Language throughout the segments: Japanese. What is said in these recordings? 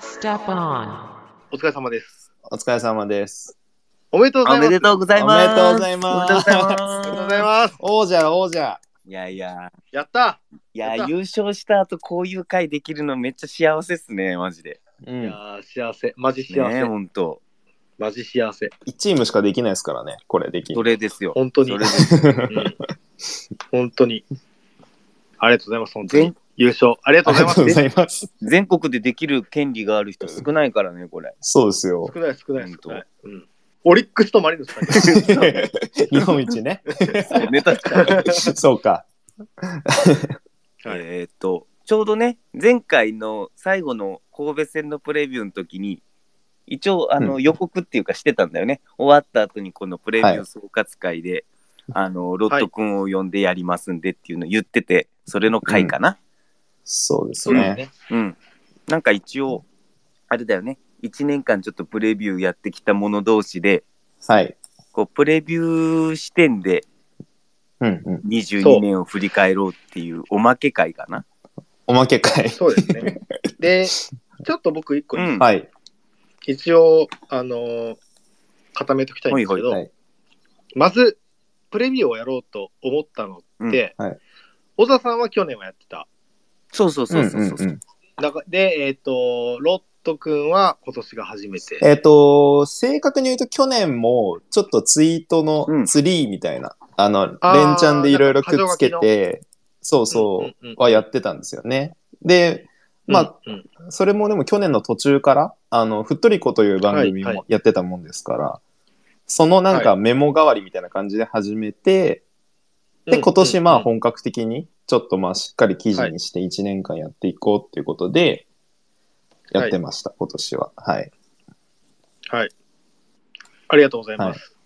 Step on. お疲れ様です。お疲れ様です。おめでとうございます。おめでとうございます。おめでとうございますおめでとうございまます。王者、王者。す。いやいや、やったいややった優勝した後こういう回できるのめっちゃ幸せっすね、マジで。うん。いやー幸せ。マジ幸せ。ね本当。マジ幸せ。1チームしかできないですからね、これできそる。れですよ。本当に。それです。う ん本当に。ありがとうございます。本当に全。優勝。ありがとうございます。全国でできる権利がある人少ないからね、これ。そうですよ。少ない少ない本当少ない。うん。オリックスとマリノスだけ。日本一ね。ネタそうか。はいえーっと、ちょうどね、前回の最後の神戸戦のプレビューの時に、一応あの、うん予告っていうかしてたんだよね。終わった後にこのプレビュはいー総括会で、あのロット君を呼んでやりますんでっていうのを言ってて、それの回かな？そうですね。そうですね。うん。なんか一応、あれだよね。1年間ちょっとプレビューやってきた者同士で、はい。こうプレビュー視点でうんうん。22年を振り返ろうっていうおまけ会かな？おまけ会。そうですね。で、ちょっと僕一個、うんはい。一応、あのー固めておきたいんですけど、はいはいまず、プレビューをやろうと思ったのって、うんはい小田さんは去年はやってた。そうそうそうそうそう。んんんだかで、えっ、と、ロット君は今年が初めて。えっ、と、正確に言うと去年もちょっとツイートのうんツリーみたいな、あの、あー連チャンでいろいろくっつけて、そうそう、んんんはやってたんですよね。で、まあ、うんうんそれもでも去年の途中から、あの、ふっとりこという番組はいはいもやってたもんですから、そのなんかメモ代わりみたいな感じで始めて、で、今年まあ本格的に、ちょっとまあしっかり記事にして1年間やっていこうっていうことで、やってました、今年は。はい。はい。ありがとうございます。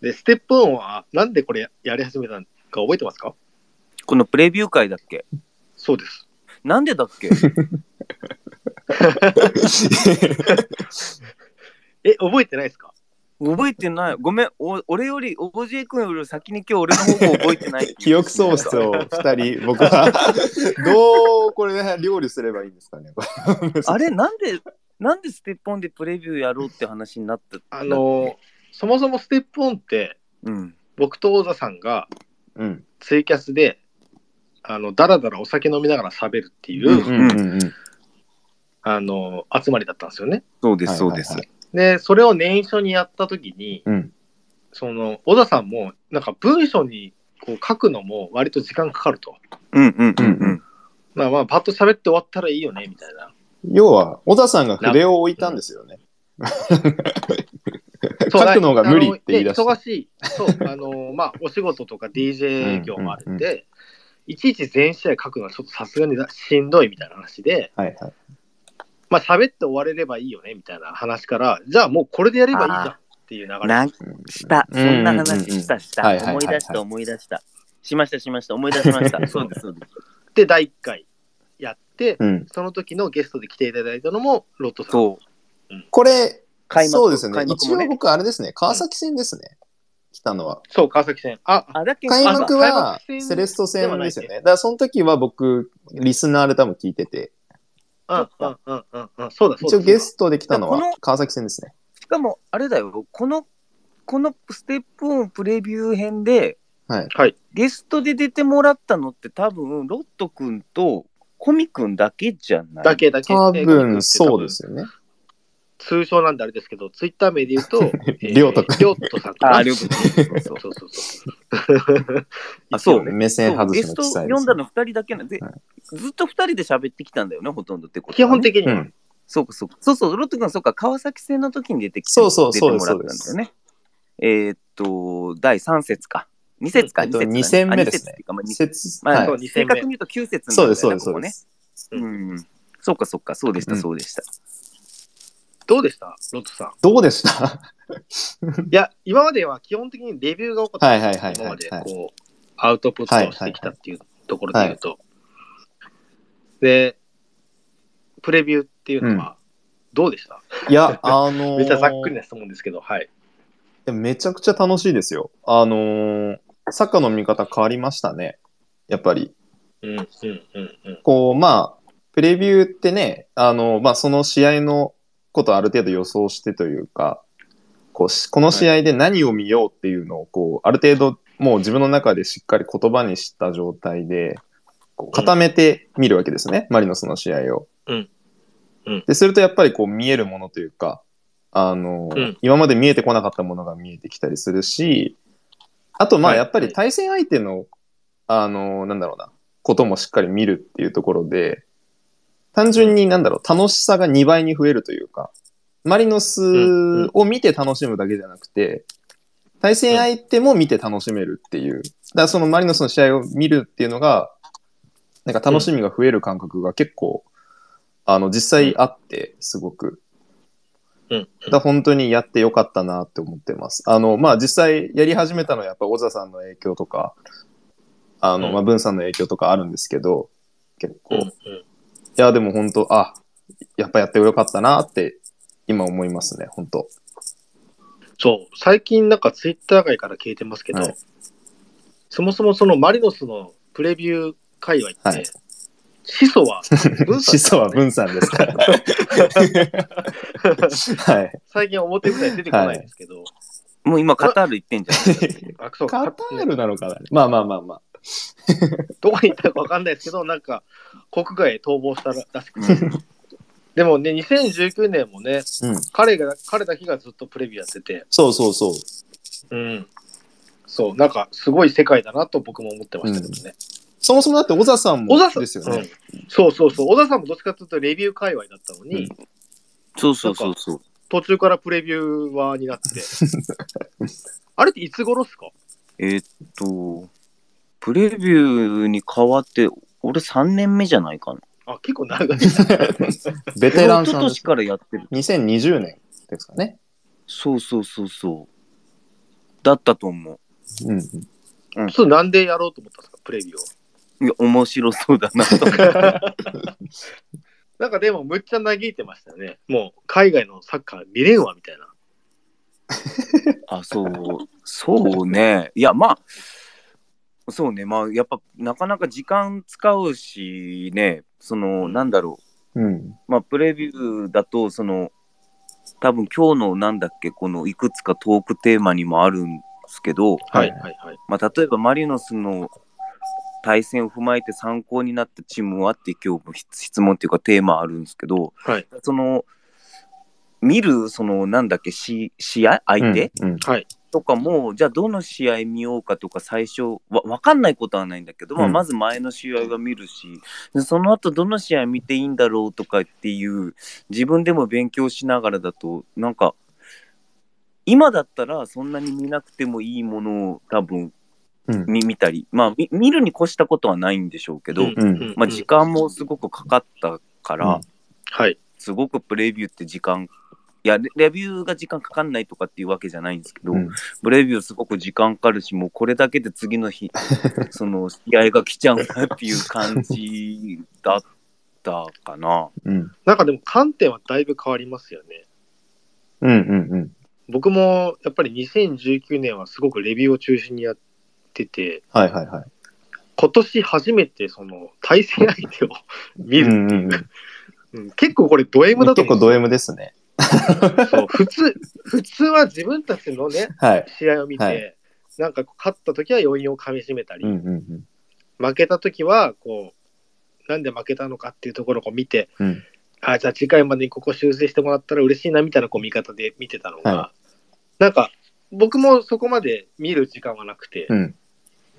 で、ステップオンは、なんでこれやり始めたのか覚えてますか？このプレビュー会だっけ？そうです。なんでだっけ？え、覚えてないですか？覚えてない。ごめん。お俺より、OJ 君より先に今日俺の方が覚えてない 記憶喪失を2人、僕は、どうこれで料理すればいいんですかね、あれなんで、なんでステップオンでプレビューやろうって話になった？あのーそもそもステップオンって、うん。僕と王座さんがうん。ツイキャスで、あの、だらだらお酒飲みながら喋るっていう、うんうんうんうん。あのー集まりだったんですよね。そうです、はいそうです。はいはいで、それを年初にやった時に、うん。その、小田さんも、なんか文章にこう書くのも割と時間かかると。うんうんうんうん。まあまあ、パッと喋って終わったらいいよね、みたいな。要は、小田さんが筆を置いたんですよね。書くのが無理って言い出してあので忙しい。そう、あの、まあ、お仕事とか DJ 業もあるんで、うんいちいち全試合書くのはちょっとさすがにだしんどいみたいな話で、はいはい。まあ、喋って終われればいいよね、みたいな話から、じゃあもうこれでやればいいじゃんっていう流れ。なんした、そんな話したした。はいはいはいはい思い出した、思い出した。しました、しました、思い出しました。そうです、そうです。で、第1回やって、うん。その時のゲストで来ていただいたのも、ロットさん。そう。これ、開幕そうですよね開。幕もね一応僕、あれですね、川崎戦ですね。来たのは。そう、川崎戦。あ、あ、だけ開幕開は幕戦セレスト戦ですよではね。だからその時は僕、リスナーで多分聞いてて、うんうんうんうんうん。そうだ、そうだ。一応ゲストで来たのは川崎戦ですね。しかも、あれだよ、この、このステップオンプレビュー編で、はい。はい。ゲストで出てもらったのって多分、ロット君とコミ君だけじゃないだけだけ。多えー分そうですよね。通称なんであれですけど、ツイッター名で言うと、りょうとくんりょうとさんかな。あ、りょうくん。そうそうそう。あ そうね。目線外ゲストしの記載ですね。読んだの2人だけなんで、はいずっと2人で喋ってきたんだよね、ほとんどってこと、基本的には。うんそうかそうか。そうそう、ロット君、そうか、川崎戦の時に出てきて、そうそう出てもらったんだよね。えーっと、第3節か。2節か、えっと2節、二戦目ですねあ二節っていうかまあ二説まあはい。そう二戦目正確に言うと9節そうです、なんだよね、そうです、そうでここね。す。うん。そうか、そうか、そうでした、うんそうでした。どうでした？ロットさん。どうでした？いや、今までは基本的にレビューが多かった。はいはいはいはい今まではいこう、アウトプットをしてきたっていうところで言うと。で、プレビューっていうのは、どうでした、いや、あのー めっちゃざっくりな質問ですけど、はい。めちゃくちゃ楽しいですよ。あのー、サッカーの見方変わりましたね。やっぱり。うんうんうんうん。こう、まあ、プレビューってね、あの、まあ、その試合のことをある程度予想してというか、こうし、この試合で何を見ようっていうのを、こう、ある程度、もう自分の中でしっかり言葉にした状態で、こう固めて見るわけですね、マリノスの試合を。うん。うん。で、するとやっぱりこう見えるものというか、あの、うん。今まで見えてこなかったものが見えてきたりするし、あとまあはい。やっぱり対戦相手の、あの、なんだろうな、こともしっかり見るっていうところで、単純になんだろう、楽しさが2倍に増えるというか、マリノスを見て楽しむだけじゃなくて、対戦相手も見て楽しめるっていう。だからそのマリノスの試合を見るっていうのが、なんか楽しみが増える感覚が結構、あの、実際あって、すごく。うんだ本当にやってよかったなって思ってます。あの、まあ、実際やり始めたのはやっぱ小田さんの影響とか、あの、うんまあ、文さんの影響とかあるんですけど、結構。や、でも本当、あ、やっぱやってよかったなって今思いますね、本当。そう、最近なんかツイッター界から聞いてますけど、はいそもそもそのマリノスのプレビュー界隈って、はい始祖は文さん始祖は文さんですから。はい。最近表舞台出てこないんですけど、もう今カタール行ってんじゃん。あそうカタールなのかな？まあまあまあまあ。どこに行ったかわかんないですけど、なんか国外へ逃亡したらしくて。でもね、2019年もね、うん。彼が、彼だけがずっとプレビューやってて、そうそうそう。うん。そう、なんかすごい世界だなと僕も思ってましたけどね。そもそもだって小田さんも小田さんですよね。うんそうそうそう。小田さんもどっちかというとレビュー界隈だったのに、そうそうそうそう。途中からプレビューワーになって。あれっていつ頃っすか？えーっと、プレビューに変わって、俺3年目じゃないかな。あ、結構長い。ベテラン一昨年さんです。からやってる。2020年ですかね。そうそうそうそう。だったと思う。うん。普通なんでやろうと思ったんですか、プレビューを。いや、面白そうだなと。なんかでもむっちゃ嘆いてましたよね。もう海外のサッカー見れんわみたいな。あ、そう。そうね。いや、まあ、そうね。まあ、やっぱ、なかなか時間使うしね、その、なんだろう。うん。まあ、プレビューだと、その、多分今日のなんだっけ、このいくつかトークテーマにもあるんですけど、はいはいはい。まあ、例えばマリノスの対戦を踏まえて参考になったチームはって今日も質質問っていうかテーマあるんですけど、はいその見るそのなんだっけし試合相手、うん。うんはい。とかもじゃあどの試合見ようかとか最初わ分かんないことはないんだけど、まあ、うん。まず前の試合は見るしでその後どの試合見ていいんだろうとかっていう自分でも勉強しながらだとなんか今だったらそんなに見なくてもいいものを多分うん。見見たり、まあ、み見るに越したことはないんでしょうけど、うん。まあ、時間もすごくかかったから、うん。はい。すごくプレビューって時間いやレレビューが時間かかんないとかっていうわけじゃないんですけど、うんプレビューすごく時間かかるしもうこれだけで次の日 その試合が来ちゃうんだっていう感じだったかな。うん。なんかでも観点はだいぶ変わりますよね。うん。うん。うん。僕もやっぱり2019年はすごくレビューを中心にやってて、はいはいはい。今年初めてその対戦相手を見るっていう、うんうんうんうん結構これド M だと思う結構ド M ですね。そう。普通普通は自分たちのねはい。試合を見て、はい。なんか勝った時は余韻をかみしめたり、うんうん負けた時はこうなんで負けたのかっていうところを見て、うん。あじゃあ次回までにここ修正してもらったら嬉しいなみたいなこう見方で見てたのが、はなんか僕もそこまで見る時間はなくて、うん。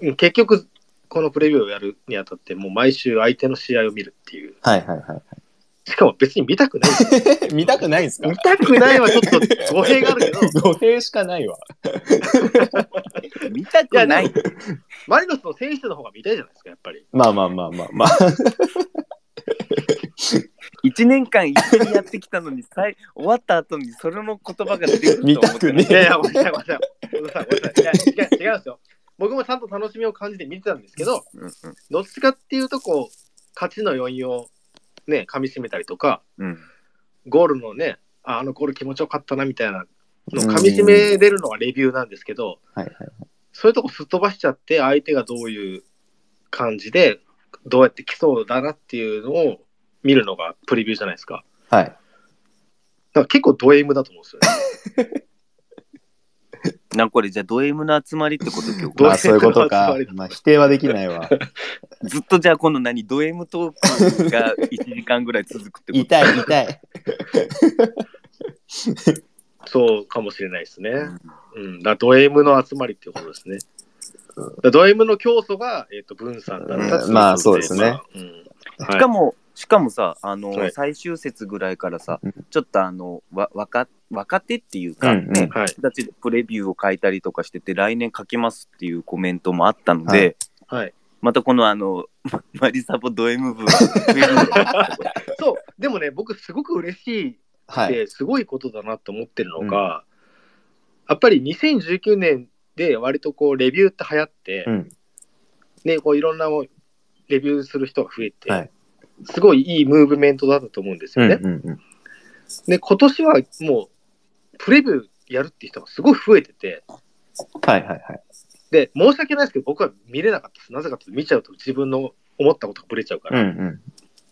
うん結局このプレビューをやるにあたってもう毎週相手の試合を見るっていう。はいはいはしかも別に見たくない。い。見たくないんですか？見たくないはちょっと語弊があるけど。語弊しかないわ。見たくない。いやマリノスの選手の方が見たいじゃないですかやっぱり。まあまあまあまあまあ。1年間一緒にやってきたのにさい終わった後にそれの言葉が出てくると思って見たくねいやいやごめんなさいごめんなさい。ごめんなさい。ごめんなさい。い。や違う違うんですよ僕もちゃんと楽しみを感じて見てたんですけどうんどっちかっていうとこう勝ちの余韻をね噛み締めたりとかうんゴールのねああのゴール気持ちよかったなみたいなのを噛み締めれるのはレビューなんですけど、はいはい。そういうとこすっ飛ばしちゃって相手がどういう感じで、どうやって来そうだなっていうのを見るのがプレビューじゃないですか。はい。だから結構ド M だと思うんですよね。なこれじゃあド M の集まりってこと今 ドまあ日。そういうことドかまあ否定はできないわ。ずっとじゃあ今度何？ド M トークが1時間ぐらい続くってこと痛い痛い。そうかもしれないですね。うん。だからド M の集まりっていうことですね。だからド M の教祖が、えっと分散だったっていことうんまあそうですね。うんしはいかも、しかもさ、あの、はい最終節ぐらいからさうん、ちょっとあの、わ若若手っていうか、うんうんね、はい形でプレビューを書いたりとかしてて、来年書きますっていうコメントもあったので、はいはい。またこのあの、マリサボド M 部 そう。でもね、僕すごく嬉しいはい。ってすごいことだなと思ってるのが、やっぱり2019年で割とこうレビューって流行って、うん。ね、こういろんなレビューする人が増えて、はいすごいいいムーブメントだったと思うんですうんよね。うんうん。で、今年はもうプレビューやるっていう人がすごい増えてて、はいはいはい。で、申し訳ないですけど、僕は見れなかったです。なぜかというと見ちゃうと自分の思ったことがぶれちゃうかうんら、うん。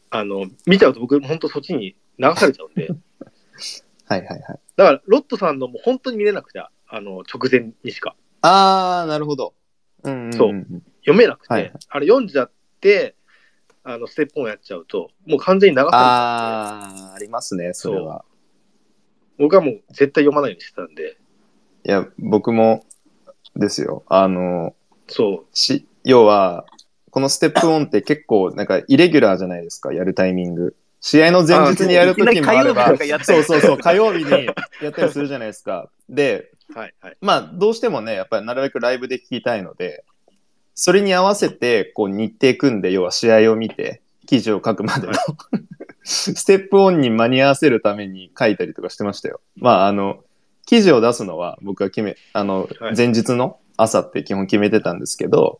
あの、見ちゃうと僕、本当そっちに流されちゃうんで、はいはいはい。だから、ロットさんのもう本当に見れなくて、あの、直前にしか。あー、なるほど。うんうんうん。そう読めなくて、はいはいあれ読んじゃって、あのステップ1やっちゃうと、もう完全に流されちゃあー、ありますね、それは。う僕はもう絶対読まないようにしてたんで、いや、僕もですよ。あの、そし、要は、このステップオンって結構、なんか、イレギュラーじゃないですか、やるタイミング。試合の前日にやるときもあればあいきなり火曜日とかやったりそうそうそう、火曜日にやったりするじゃないですか。で、う。はいはい。まあ、どうしてもね、やっぱりなるべくライブで聞きたいので、それに合わせて、こう、日程組んで、要は試合を見て、記事を書くまでの、ステップオンに間に合わせるために書いたりとかしてましたよ。まあ、あの、記事を出すのは僕は決め、あの、はい前日の朝って基本決めてたんですけど、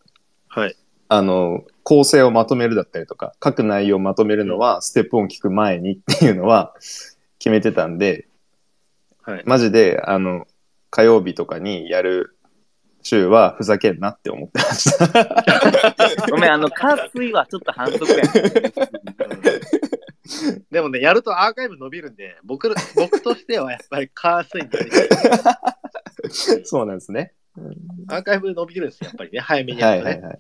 はい。あの、構成をまとめるだったりとか、書く内容をまとめるのは、ステップオン聞く前にっていうのは決めてたんで、はい。マジで、あの、火曜日とかにやる週はふざけんなって思ってました。ごめん、あの、カ水はちょっと反則やね。でもね、やるとアーカイブ伸びるんで、僕ら僕としてはやっぱりカースイになりたい。そうなんですね。アーカイブ伸びるんですよ、やっぱりね、早めにやるとね。はいはいはい。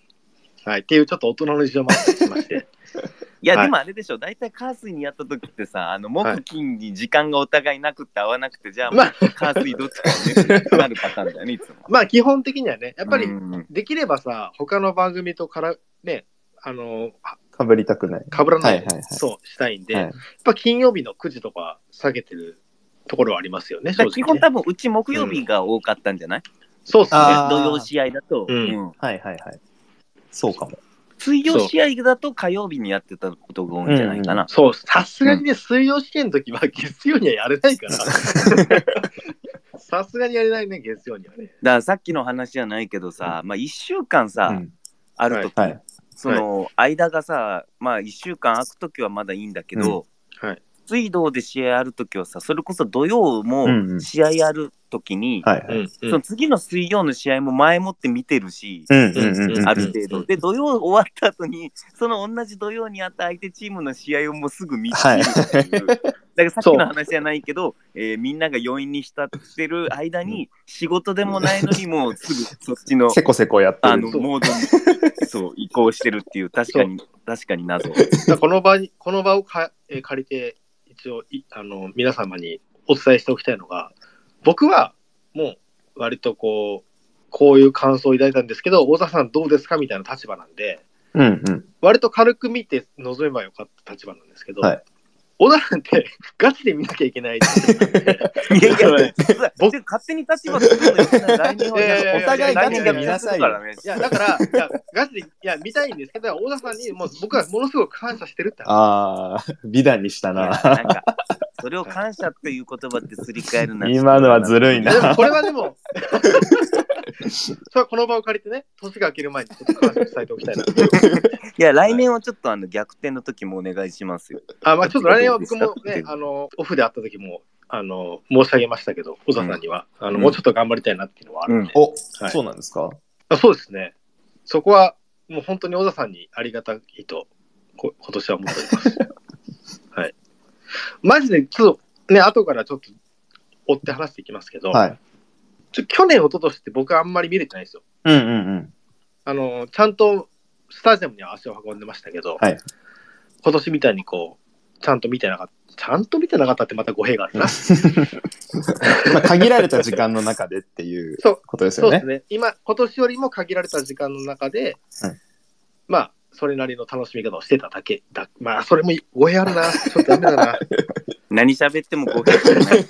はい。っていうちょっと大人の事情もあったりしまして。いや、はい。でもあれでしょ、大体カー水にやった時ってさ、あの、はい木金に時間がお互いなくって合わなくて、じゃあ、まあ。カー水どっちかねってなるパターンだよね、いつも。まあ基本的にはね、やっぱりうんできればさ、他の番組とからね、あの、かぶりたくない。かぶらない、はいはいはい。そうしたいんで、はい。やっぱ金曜日の9時とか下げてるところはありますよね、基本多分、うち木曜日が多かったんじゃない、そうっすね。土曜試合だと、うん。うん。はいはいはい。そうかも。水曜試合だと火曜日にやってたことが多いんじゃないかな。そう、さすがにね、水曜試験の時は月曜にはやれないから。さすがにやれないね、月曜にはね。だからさっきの話じゃないけどさ、まあ1週間さ、うんあるとき、はい。その間がさ、まあ1週間空くときはまだいいんだけど、はい。水道で試合あるときはさ、それこそ土曜も試合あるときに、はいその次の水曜の試合も前もって見てるし。ある程度。うんで、土曜終わった後に、その同じ土曜にあった相手チームの試合をもうすぐ見てはいるっていう。だからさっきの話じゃないけど、えーみんなが余韻に浸ってる間に、仕事でもないのにもうすぐそっちの、せこせこやってるあの、。モードに、そう、移行してるっていう、確かに、確かに謎。この場に、この場をか、えー借りて、一応いあの、皆様にお伝えしておきたいのが、僕はもう割とこう、こういう感想を抱いたんですけど、大田さんどうですかみたいな立場なんで、うんうん。割と軽く見て臨めばよかった立場なんですけど、はい小田なんてガチで見なきゃいけない。いやいや、僕僕、勝手に立場作るのよ。お互いガチで見なさいからね。いや、だから、いや、ガチで、いや、見たいんですけど、小田さんにもう僕はものすごく感謝してるって話。ああ、美談にしたな。なんか、それを感謝っていう言葉ってすり替えるな。今のはずるいなでもこれはでも、それはこの場を借りてね、年が明ける前にちょっと感謝伝えておきたいな。いや、来年はちょっとあの逆転の時もお願いしますよ。あ、まあちょっと来年は僕もね、あの、オフで会った時も、あの、申し上げましたけど、小田さんには、あの、うんもうちょっと頑張りたいなっていうのはあるんで。お、はいそうなんですか？あそうですね。そこは、もう本当に小田さんにありがたいと、こ今年は思っております。はい。マジで、ちょっとね、後からちょっと追って話していきますけど、はい。ちょ去年、一昨年って僕あんまり見れてないんですよ。うんうんうん。あの、ちゃんとスタジアムには足を運んでましたけど、はい今年みたいにこう、ちゃんと見てなかった。ちゃんと見てなかったってまた語弊があるな。まあ、限られた時間の中でっていう そうことですよねそうです。ね。今、今年よりも限られた時間の中で、はいまあ、それなりの楽しみ方をしてただけだ。まあ、それも語弊あるな。ちょっとダメだな。何喋っても語弊がない。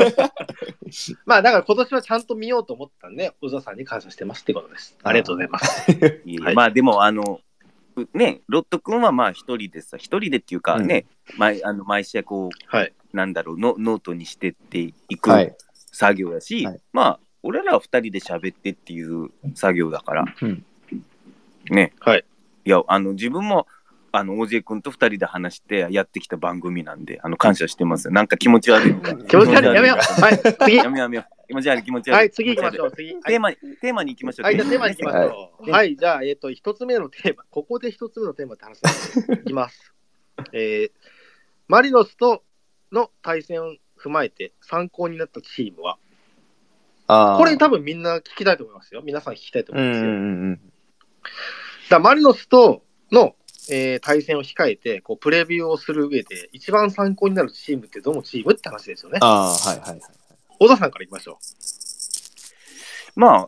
まあ、だから今年はちゃんと見ようと思ったんで、小沢さんに感謝してますってことです。ありがとうございます。まあでもあのうねロット君はまあ一人でさ一人でっていうかね、毎あの毎試合こはい。うなんだろうのノートにしてっていくはい。作業やし、はいまあ俺らは二人で喋ってっていう作業だから、うんねはい。いやあの自分もあの OJ 君と二人で話してやってきた番組なんであの感謝してますよなんか気持ち悪い のが気持ち悪い。やめよう。はい。次。やめようやめよう気持ち悪い気持ち悪いはい、次行きましょう。次。はいテーマにテーマに行きましょう、はい、じゃあテーマに行きましょう。はいはい、じゃあ、えっ、と、一つ目のテーマ、ここで一つ目のテーマって話い きます。えー、マリノスとの対戦を踏まえて参考になったチームは？これ多分みんな聞きたいと思いますよ。皆さん聞きたいと思うんういますよ。だかんうんらマリノスとの、えー対戦を控えて、こう、プレビューをする上で、一番参考になるチームってどのチームって話ですよね。ああ、はいはいはい。小田さんからいきましょまあ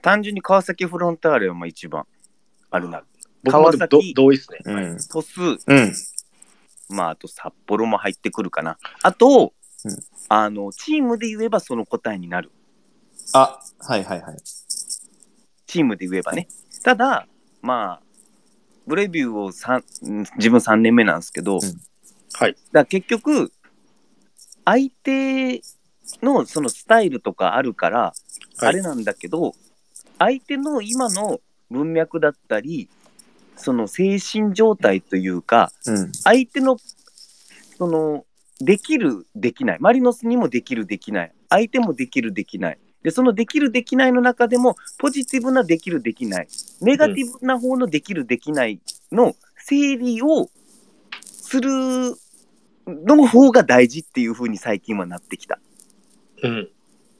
単純に川崎フロンターレはまあ一番あるなう。僕も同意ですね。はいうん。鳥栖うん。まああと札幌も入ってくるかな。あと、うん。あのチームで言えばその答えになる。あ、はいはいはい。チームで言えばね。ただまあブレビューを三うん自分3年目なんですけど、ん。はい。だから結局相手のそのスタイルとかあるから、はい。あれなんだけど相手の今の文脈だったりその精神状態というかうん。相手のそのできるできないマリノスにもできるできない相手もできるできないでそのできるできないの中でもポジティブなできるできないネガティブな方のできるできないの整理をするの方が大事っていう風に最近はなってきた。うん。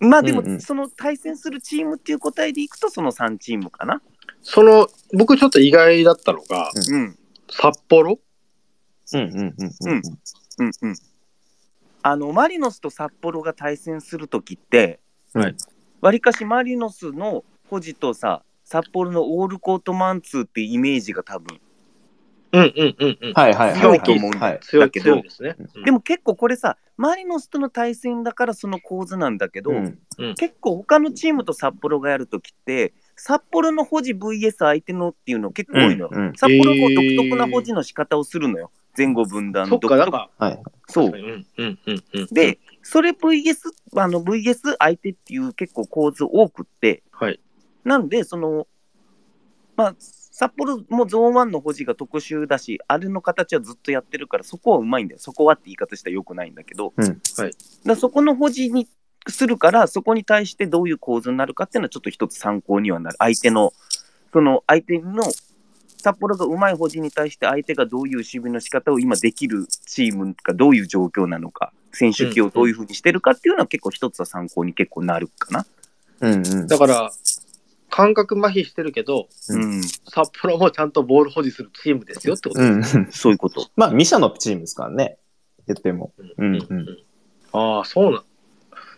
まあでも、その対戦するチームっていう答えでいくとその3チームかな。その、僕ちょっと意外だったのが、うん。札幌？うんうんうんうん。うんうん。あの、マリノスと札幌が対戦するときって、はいわりかしマリノスの保持とさ、札幌のオールコートマンツーっていうイメージが多分、うんうんうんうん。はいはいはい。強いと思うんだはい。強いだけど強いですね。うんでも結構これさ、マリノスとの対戦だからその構図なんだけど、うん結構他のチームと札幌がやるときって、札幌の保持 VS 相手のっていうの結構多いのよ。うんうん札幌も独特な保持の仕方をするのよ。前後分断そっか、独特なんか、はい。そう。うんうんうんうん。で、それ VS、あの VS 相手っていう結構構図多くって、はい。なんで、その、まあ、札幌もゾーン1の保持が特殊だし、あれの形はずっとやってるから、そこはうまいんだよ。そこはって言い方したらよくないんだけど、うんはいだそこの保持にするから、そこに対してどういう構図になるかっていうのはちょっと一つ参考にはなる。相手の、その相手の札幌がうまい保持に対して相手がどういう守備の仕方を今できるチームがどういう状況なのか、選手起をどういうふうにしてるかっていうのは結構一つは参考に結構なるかな。うんうん。だから、感覚麻痺してるけど、うんうん、札幌もちゃんとボール保持するチームですよってことうんです。うん。そういうこと。まあ、ミシャのチームですからね。言っても。うんうんああ、そうなん。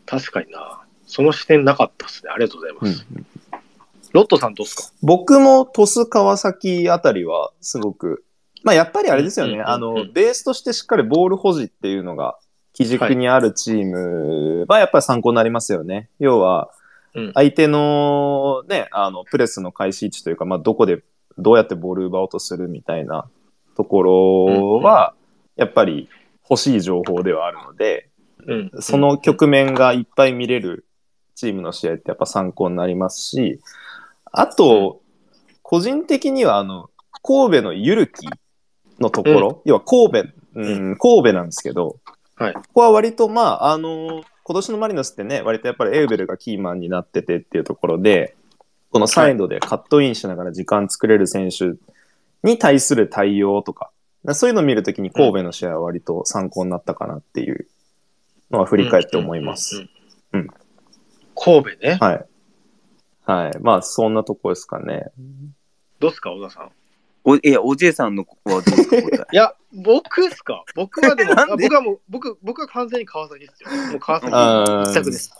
確かにな。その視点なかったですね。ありがとうございます。うんロットさんどうですか？僕も鳥栖川崎あたりはすごく、まあやっぱりあれですよね、うんうんうんあの、ベースとしてしっかりボール保持っていうのが基軸にあるチームはやっぱり参考になりますよね。要はうん、相手のね、あの、プレスの開始位置というか、まあどこでどうやってボール奪おうとするみたいなところは、やっぱり欲しい情報ではあるので、うん。その局面がいっぱい見れるチームの試合ってやっぱ参考になりますし、あと、個人的にはあの、神戸のゆるきのところ、要は神戸、うん、神戸なんですけど、はい。ここは割とまあ、あの、今年のマリノスってね、割とやっぱりエウベルがキーマンになっててっていうところで、このサイドでカットインしながら時間作れる選手に対する対応とか、そういうのを見るときに神戸の試合は割と参考になったかなっていうのは振り返って思います。うんうんうん。神戸ね。はい。はい。まあ、そんなとこですかね。どうっすか、小田さん。おいや、おじいさんのはどうですか答 いや、僕っすか僕はでも、なんで？あ僕はもう、僕、僕は完全に川崎ですよ。もう川崎一択です。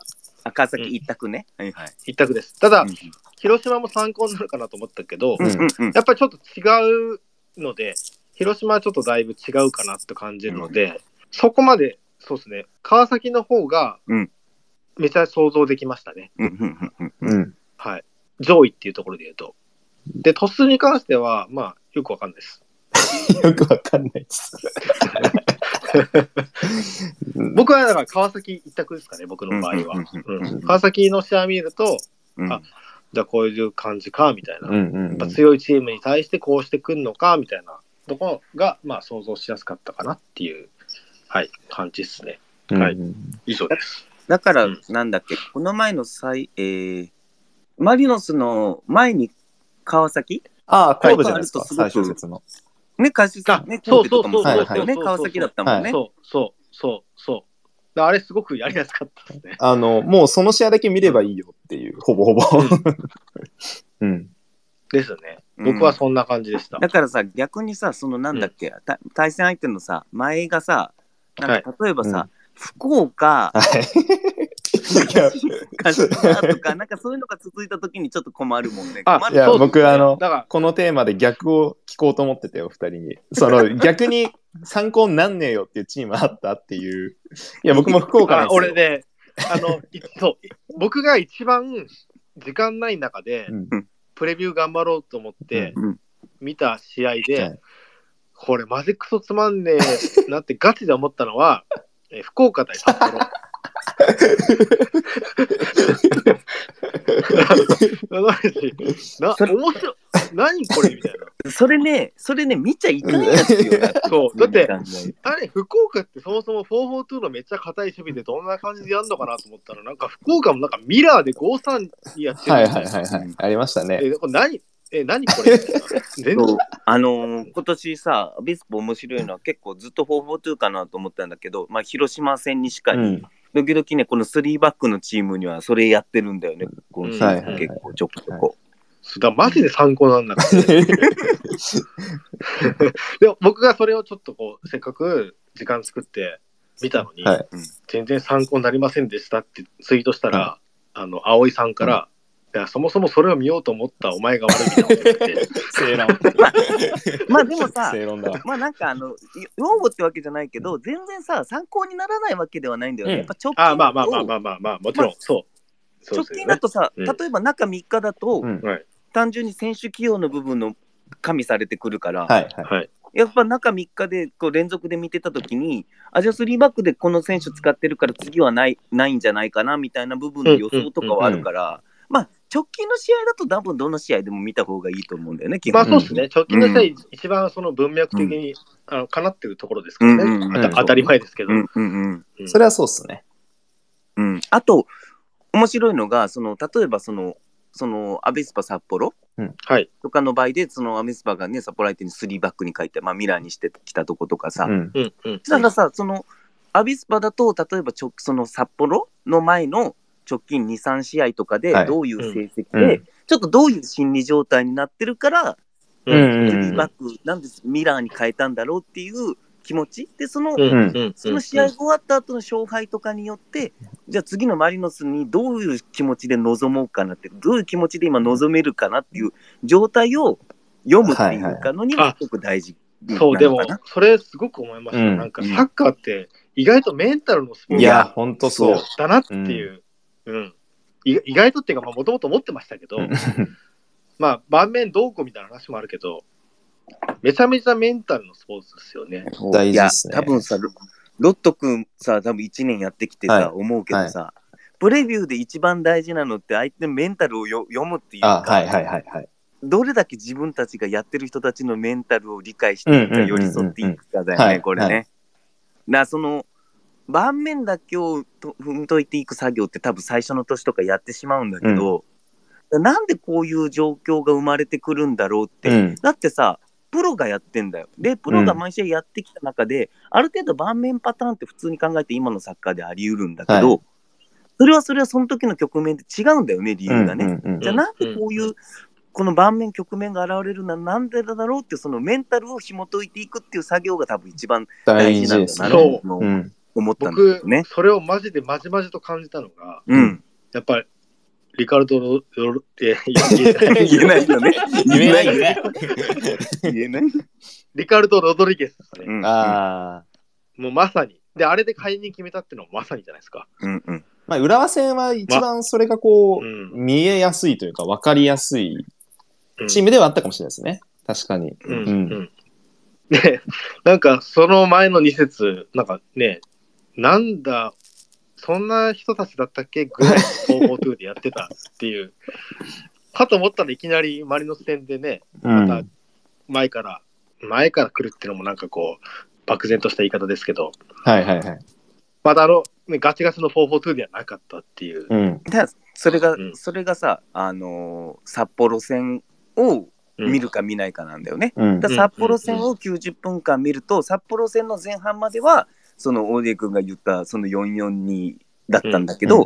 赤崎一択ね。はいはい。一択です。ただうん、広島も参考になるかなと思ったけど、うんうんうん。やっぱりちょっと違うので、広島はちょっとだいぶ違うかなって感じるので、そこまで、そうですね、川崎の方がうん、めちゃ想像できましたね。うんうんうんうんうん。はい。上位っていうところで言うと。で、鳥栖に関しては、まあ、よくわかんないです。よくわかんないです。僕はだから川崎一択ですかね、僕の場合は。川崎の試合見ると、うんあじゃあこういう感じか、みたいな。うんうんやっぱ強いチームに対してこうしてくんのか、みたいなところが、まあ、想像しやすかったかなっていう、はい、感じですね。うん。はいうん以上です。だからうん、なんだっけ、この前の最、えー、マリノスの前に川崎？ああ、神戸じゃないですか、最はい終節の。ね、川崎あね、そう神戸とかもそうそうそうだったよね、川崎だったもんね。そうそうそうそう。あれすごくやりやすかったですね。あの、もうその試合だけ見ればいいよっていう、ほぼほぼ。うん。ですね。うん僕はそんな感じでした。だからさ、逆にさ、そのなんだっけ、た対戦相手のさ、前がさ、なんか例えばさ、福岡、はい。いや、鹿島とか、なんかそういうのが続いた時にちょっと困るもんね。あいや僕あのだから、このテーマで逆を聞こうと思ってたよ、二人に。その、逆に参考になんねえよっていうチームあったっていう。いや、僕も福岡なんあですよ。俺ね、あの、いそう、僕が一番時間ない中で、うんプレビュー頑張ろうと思ってうん見た試合で、はいこれマジクソつまんねえ なってガチで思ったのは、えー福岡対札幌。な、面白い。何これみたいな。それね、それね、見ちゃいかんやつよな。そう。だって、あれ、福岡ってそもそも442のめっちゃ硬い守備でどんな感じでやるのかなと思ったら、なんか福岡もなんかミラーで5-3にやってるはいはいいはいはい。ありましたね。え、これ何え、何これ？全然。あのー今年さ、アビスポ面白いのは結構ずっと442かなと思ったんだけど、まあ、広島戦にしかり、うん。時々ね、この3バックのチームにはそれやってるんだよね、今シーズンはいはいはい。結構ちょこちょこ。だマジで参考なんだから。でも僕がそれをちょっとこう、せっかく時間作って見たのに、はい。全然参考になりませんでしたってツイートしたら、あの、葵さんから、いや、そもそもそれを見ようと思ったお前が悪いみたいなこと言って、正論。まあでもさ、正論だわ。まあなんかあの、用語ってわけじゃないけど、全然さ、参考にならないわけではないんだよね。うんやっぱ直近あまあまあまあだとまあまあまあ、もちろん、そう。そう直です近だとさ、うん例えば中3日だと、うんはい。単純に選手起用の部分の加味されてくるから、はいはい。はい。やっぱ中3日でこう連続で見てたときに、あ、じゃあ3バックでこの選手使ってるから次はないないんじゃないかなみたいな部分の予想とかはあるから、まあ直近の試合だと多分どの試合でも見た方がいいと思うんだよね、基本まあそうですね、直近の試合、うん。一番その文脈的に、あのかなってるところですからね、うん。うんうんあた当たり前ですけど。うんうんうん。うん。それはそうっすね。うん、あと、面白いのが、その例えばその、そのアビスパ札幌？はい。とかの場合で、そのアビスパがね、札幌相手に3バックに書いて、まあ、ミラーにしてきたとことかさ、うん。うんうん。たださ、そのアビスパだと、例えばちょその札幌の前の直近2、3試合とかではい、どういう成績うん。で、ちょっとどういう心理状態になってるから、うん。うん3バック、なんでミラーに変えたんだろうっていう気持ち？で、その、うん。うん。その試合が終わった後の勝敗とかによって、じゃあ次のマリノスにどういう気持ちで臨もうかなって、どういう気持ちで今臨めるかなっていう状態を読むっていうかのにはすごく大事。そう、でも、それすごく思いました。うん。なんか、サッカーって、意外とメンタルのスポーツいや、ほんとそう。だなっていう、うん。い意外とっていうか、もともと思ってましたけど、まあ、盤面どうこうみたいな話もあるけど、めちゃめちゃメンタルのスポーツですよね。大事っすねいや、多分さ、ロロット君さ、多分1年やってきてさ、はい思うけどさ、プレビューで一番大事なのって相手のメンタルをよ読むっていうあ、か、はいはいはいはい。どれだけ自分たちがやってる人たちのメンタルを理解していくか、寄り添っていくかだよね、はいこれね。はなその盤面だけをと踏んといていく作業って多分最初の年とかやってしまうんだけど、なんでこういう状況が生まれてくるんだろうって、うん。だってさプロがやってんだよ。で、プロが毎試合やってきた中で、ある程度盤面パターンって普通に考えて今のサッカーであり得るんだけど、はそれはそれはその時の局面で違うんだよね、理由がね。うんうんうんじゃあなんでこういう、この盤面局面が現れるのはなんでだろうっていうそのメンタルを紐解いていくっていう作業が多分一番大大事なん。だなとそううん。思ったんだ僕よね。それをマジでまじまじと感じたのが、うん。やっぱり、リカルドロ、ロロえ 言えないよね。言えないよね。言えない。リカルド・ロドリゲスですね。うんああ。もうまさに。で、あれで解任決めたっていうのもまさにじゃないですか。うんうん。まあ、浦和戦は一番それがこう、うん。見えやすいというか、分かりやすいチームではあったかもしれないですね。確かに。うん。ううんん。で、なんかその前の2節、なんかね、なんだ、そんな人たちだったっけ？ぐらい442でやってたっていう。かと思ったらいきなりマリノス戦でね、うんまた前から、前から来るっていうのもなんかこう、漠然とした言い方ですけど、はいはいはい。またあの、ね、ガチガチの442ではなかったっていう。うん。だそれが、うんそれがさ、あのー札幌戦をうん見るか見ないかなんだよね。うんだ。札幌戦を90分間見ると、札幌戦の前半までは、その大出君が言ったその442だったんだけど、うんう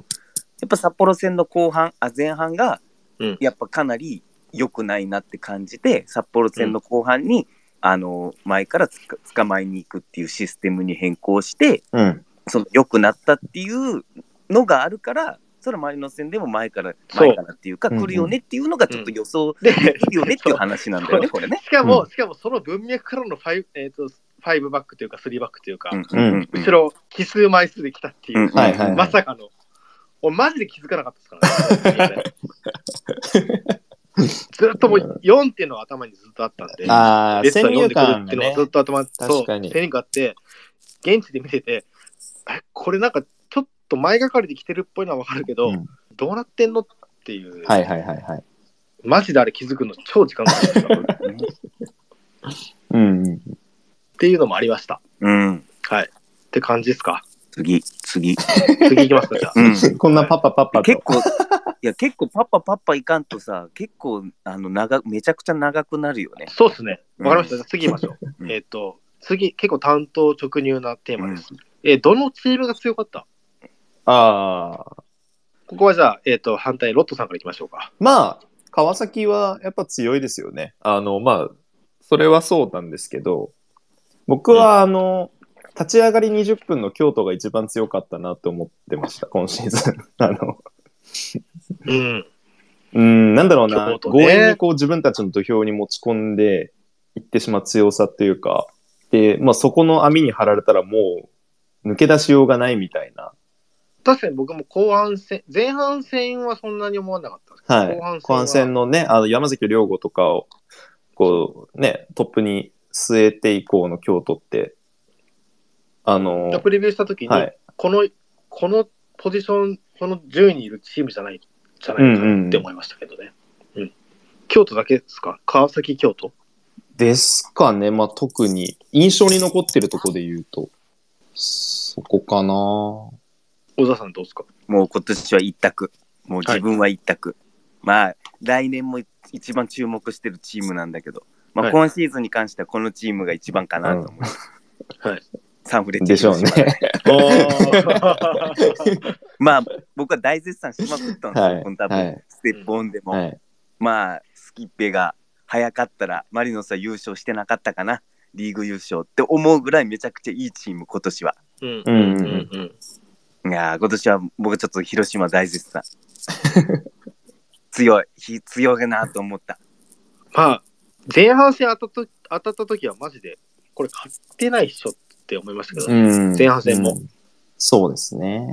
やっぱ札幌戦の後半、あ前半がうん。やっぱかなり良くないなって感じて、札幌戦の後半に、あの前からつか捕まえに行くっていうシステムに変更して、うん。その良くなったっていうのがあるから、それはマリノス戦でも前から、前からっていうか、う来るよねっていうのがちょっと予想で、できるよねっていう話なんだよね、これね。しかも、うしかもその文脈からの 5,、えー、と5バックというか3バックというか、うんうんうん後ろ奇数枚数で来たっていう、うんはいはいはいまさかの。俺マジで気づかなかったですからね。ずっともう4っていうのは頭にずっとあったんで、ああ、レッツは先4入観がで来るっていうのはねずっと頭に、確かにそう先入観あって、現地で見てて、えこれなんかちょっと前がかりで来てるっぽいのはわかるけど、うんどうなってんのっていう、はいはいはいはい。マジであれ気づくの超時間かかるんですようんうん。っていうのもありました。うん。はい。って感じですか？次、次。次行きますか、じゃあ。うん。こんなパッパパッパと。結構、いや、結構パッパパッパいかんとさ、結構、あの、長、めちゃくちゃ長くなるよね。そうですね。わかりました。じゃあ次行きましょう。うんえっと、次、結構担当直入なテーマです。えーどのチームが強かった？ああ。ここはじゃあ、えっ、と、反対、ロットさんからいきましょうか。まあ、川崎はやっぱ強いですよね。あの、まあ、それはそうなんですけど、僕はあの、立ち上がり20分の京都が一番強かったなと思ってました、今シーズン。あの、うん。うん、なんだろうな、ね強引にこう自分たちの土俵に持ち込んでいってしまう強さっていうか、で、まあそこの網に張られたらもう抜け出しようがないみたいな。確かに僕も後半戦、前半戦はそんなに思わなかったはい。後半戦は後半戦のね、あの山崎亮吾とかを、こうね、トップに据えて以降の京都って、あの、プレビューしたときに、はい。この、このポジション、この順位にいるチームじゃない、じゃないかなって思いましたけどね。うん京都だけですか？川崎、京都？ですかね。まあ特に印象に残ってるところで言うと、そこかな。小田さんどうですか？もう今年は一択。もう自分は一択。まあ、来年も一番注目してるチームなんだけど、まあ、はい今シーズンに関してはこのチームが一番かなと思う。はい。サンフレッチェでしょうね。まあ、僕は大絶賛しまくったんですよ、はいこの多分、はいステップオンでも。はい。まあ、スキッペが早かったら、マリノスは優勝してなかったかな、リーグ優勝って思うぐらいめちゃくちゃいいチーム、今年は。うんうんうんうん。いやー、今年は僕ちょっと広島大絶賛。強い、ひ強いなと思った。まあ、前半戦当たった当たった時はマジで、これ勝ってないっしょって思いましたけど、うん前半戦もうんそうですね。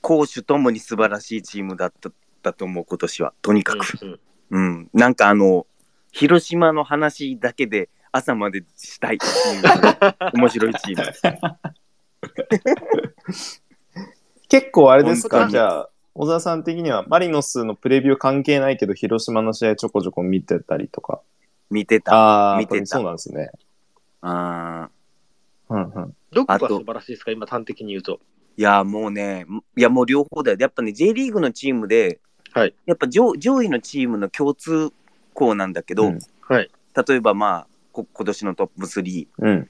攻守ともに素晴らしいチームだっただと思う、今年は。とにかく。うんうん。なんかあの、広島の話だけで朝までしたいっていう面白いチーム。結構あれです本当にかじゃあ、小沢さん的にはマリノスのプレビュー関係ないけど、広島の試合ちょこちょこ見てたりとか。見てた。ああ、見てたそうなんですね。あうんうん。どこが素晴らしいですか？今端的に言うと。いや、もうね、いや、もう両方だよ。やっぱね、J リーグのチームで、はいやっぱ上上位のチームの共通項なんだけど、うんはい。例えばまあ、こ今年のトップ3、うん。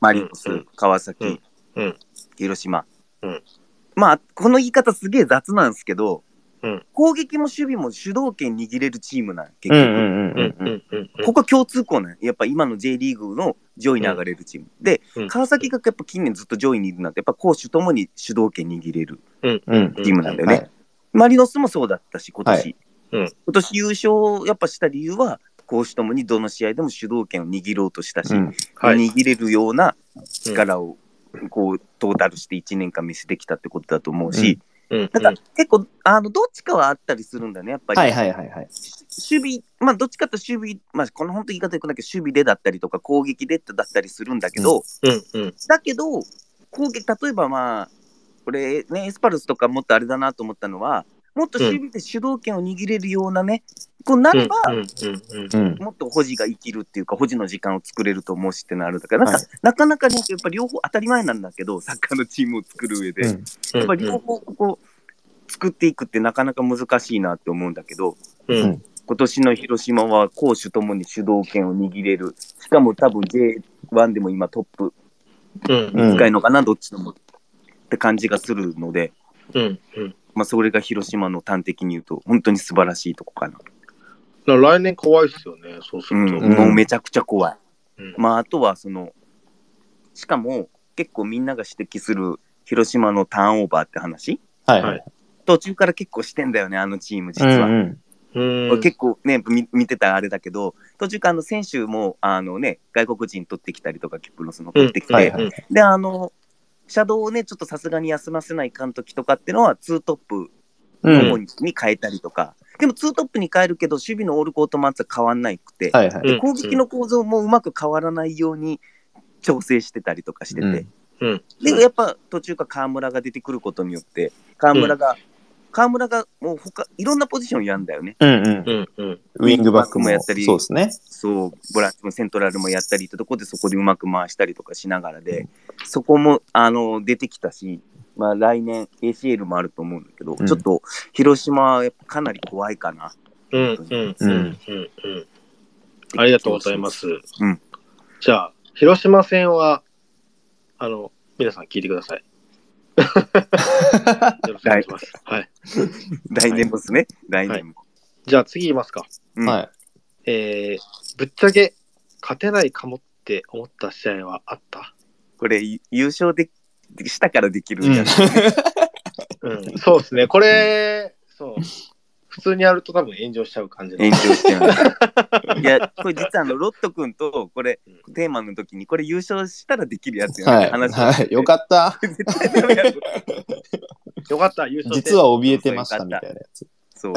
マリノス、うん川崎、うんうん広島。うんまあ、この言い方すげえ雑なんですけど、攻撃も守備も主導権握れるチームなん結局、ここは共通項なんやっぱ今の J リーグの上位に上がれるチーム、でうん。川崎がやっぱ近年ずっと上位にいるなんてやっぱ攻守ともに主導権握れるうん。うんチームなんだよね、マリノスもそうだったし今年、はい。うん。今年優勝をやっぱした理由は攻守ともにどの試合でも主導権を握ろうとしたし、うん。はい。握れるような力をこうトータルして1年間見せてきたってことだと思うし、なんか結構、あの、どっちかはあったりするんだよね、やっぱり。はいはいはいはい。守備、まあ、どっちかというと守備、まあ、この本当言い方よくないけど、守備でだったりとか、攻撃でだったりするんだけど、うんうんだけど、攻撃、例えばまあ、これね、エスパルスとかもっとあれだなと思ったのは、もっと守備で主導権を握れるようなね、こうなれば。もっと保持が生きるっていうか、保持の時間を作れると思うしってなるんだから、なんか、はい。なかなかね、やっぱ両方当たり前なんだけど、サッカーのチームを作る上で、うん。やっぱり両方ここ作っていくってなかなか難しいなって思うんだけど、うん。うん今年の広島は攻守ともに主導権を握れる。しかも多分 J1 でも今トップ。うん。うん使いのかな、どっちのも。って感じがするので、うんうんまあそれが広島の端的に言うと本当に素晴らしいとこかな。来年怖いっすよね、そうすうん、ると。んもうめちゃくちゃ怖い。うんまああとはその、しかも結構みんなが指摘する広島のターンオーバーって話？はいはいはい。途中から結構してんだよね、あのチーム実は。うんうんうん結構ね、見見てたあれだけど、途中からあの選手もあの、ね、外国人取ってきたりとか、キプロスの取ってきて、はいはいで、あの、シャドウをね、ちょっとさすがに休ませない監督とかっていうのは、ツートップに変えたりとか、でもツートップに変えるけど、守備のオールコートマンツは変わんないくて、はいはい。うん。攻撃の構造もうまく変わらないように調整してたりとかしてて、うん。うん。で、やっぱ途中から河村が出てくることによって、河村が、河村がもう他、いろんなポジションやんだよね。うんうん。うんうんウィングバックももやったりそうですね。そう、ボランチもセントラルもやったりってとこでそこでうまく回したりとかしながらで、そこもあの出てきたし、まあ来年 ACL もあると思うんだけど、うんちょっと広島はやっぱかなり怖いかな。うんうんうんうんうんありがとうございます。うんじゃあ、広島戦は、あの、皆さん聞いてください。よろしくお願いします。はい。来年もですね、来年も。じゃあ次言いますか。うんはい。えー、ぶっちゃけ勝てないかもって思った試合はあった？これゆ優勝でしたからできるんじゃない、うん、そうですね。これ、そう。普通にやると多分炎上しちゃう感じの炎上してる。いや、これ実はあのロット君とこれテーマの時にこれ優勝したらできるやつよね、はい。話をはい。よかった。よかった、優勝実は怯えてましたみたいなやつ。そう。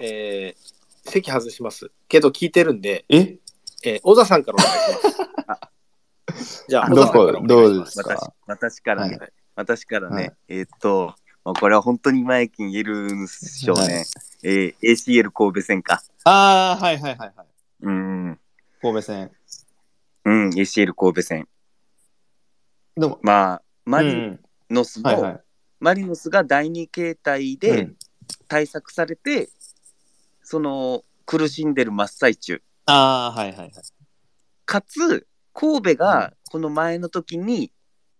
えー、席外します。けど聞いてるんで、え？えー、小田さんからお願いします。じゃあ、ど小田さんからお願いします。どうですか？私私からね、は私からね、はいえーっと、まあこれは本当に前金言えるんでしょうね。はいえー ACL 神戸戦か。ああ、はいはいはいはい。うん。神戸戦。うん、ACL 神戸戦。でも、まあ、マリうんノスの、はいはい。マリノスが第二形態うでん対策されて、その苦しんでる真っ最中。ああ、はいはいはい。かつ、神戸がこの前の時に、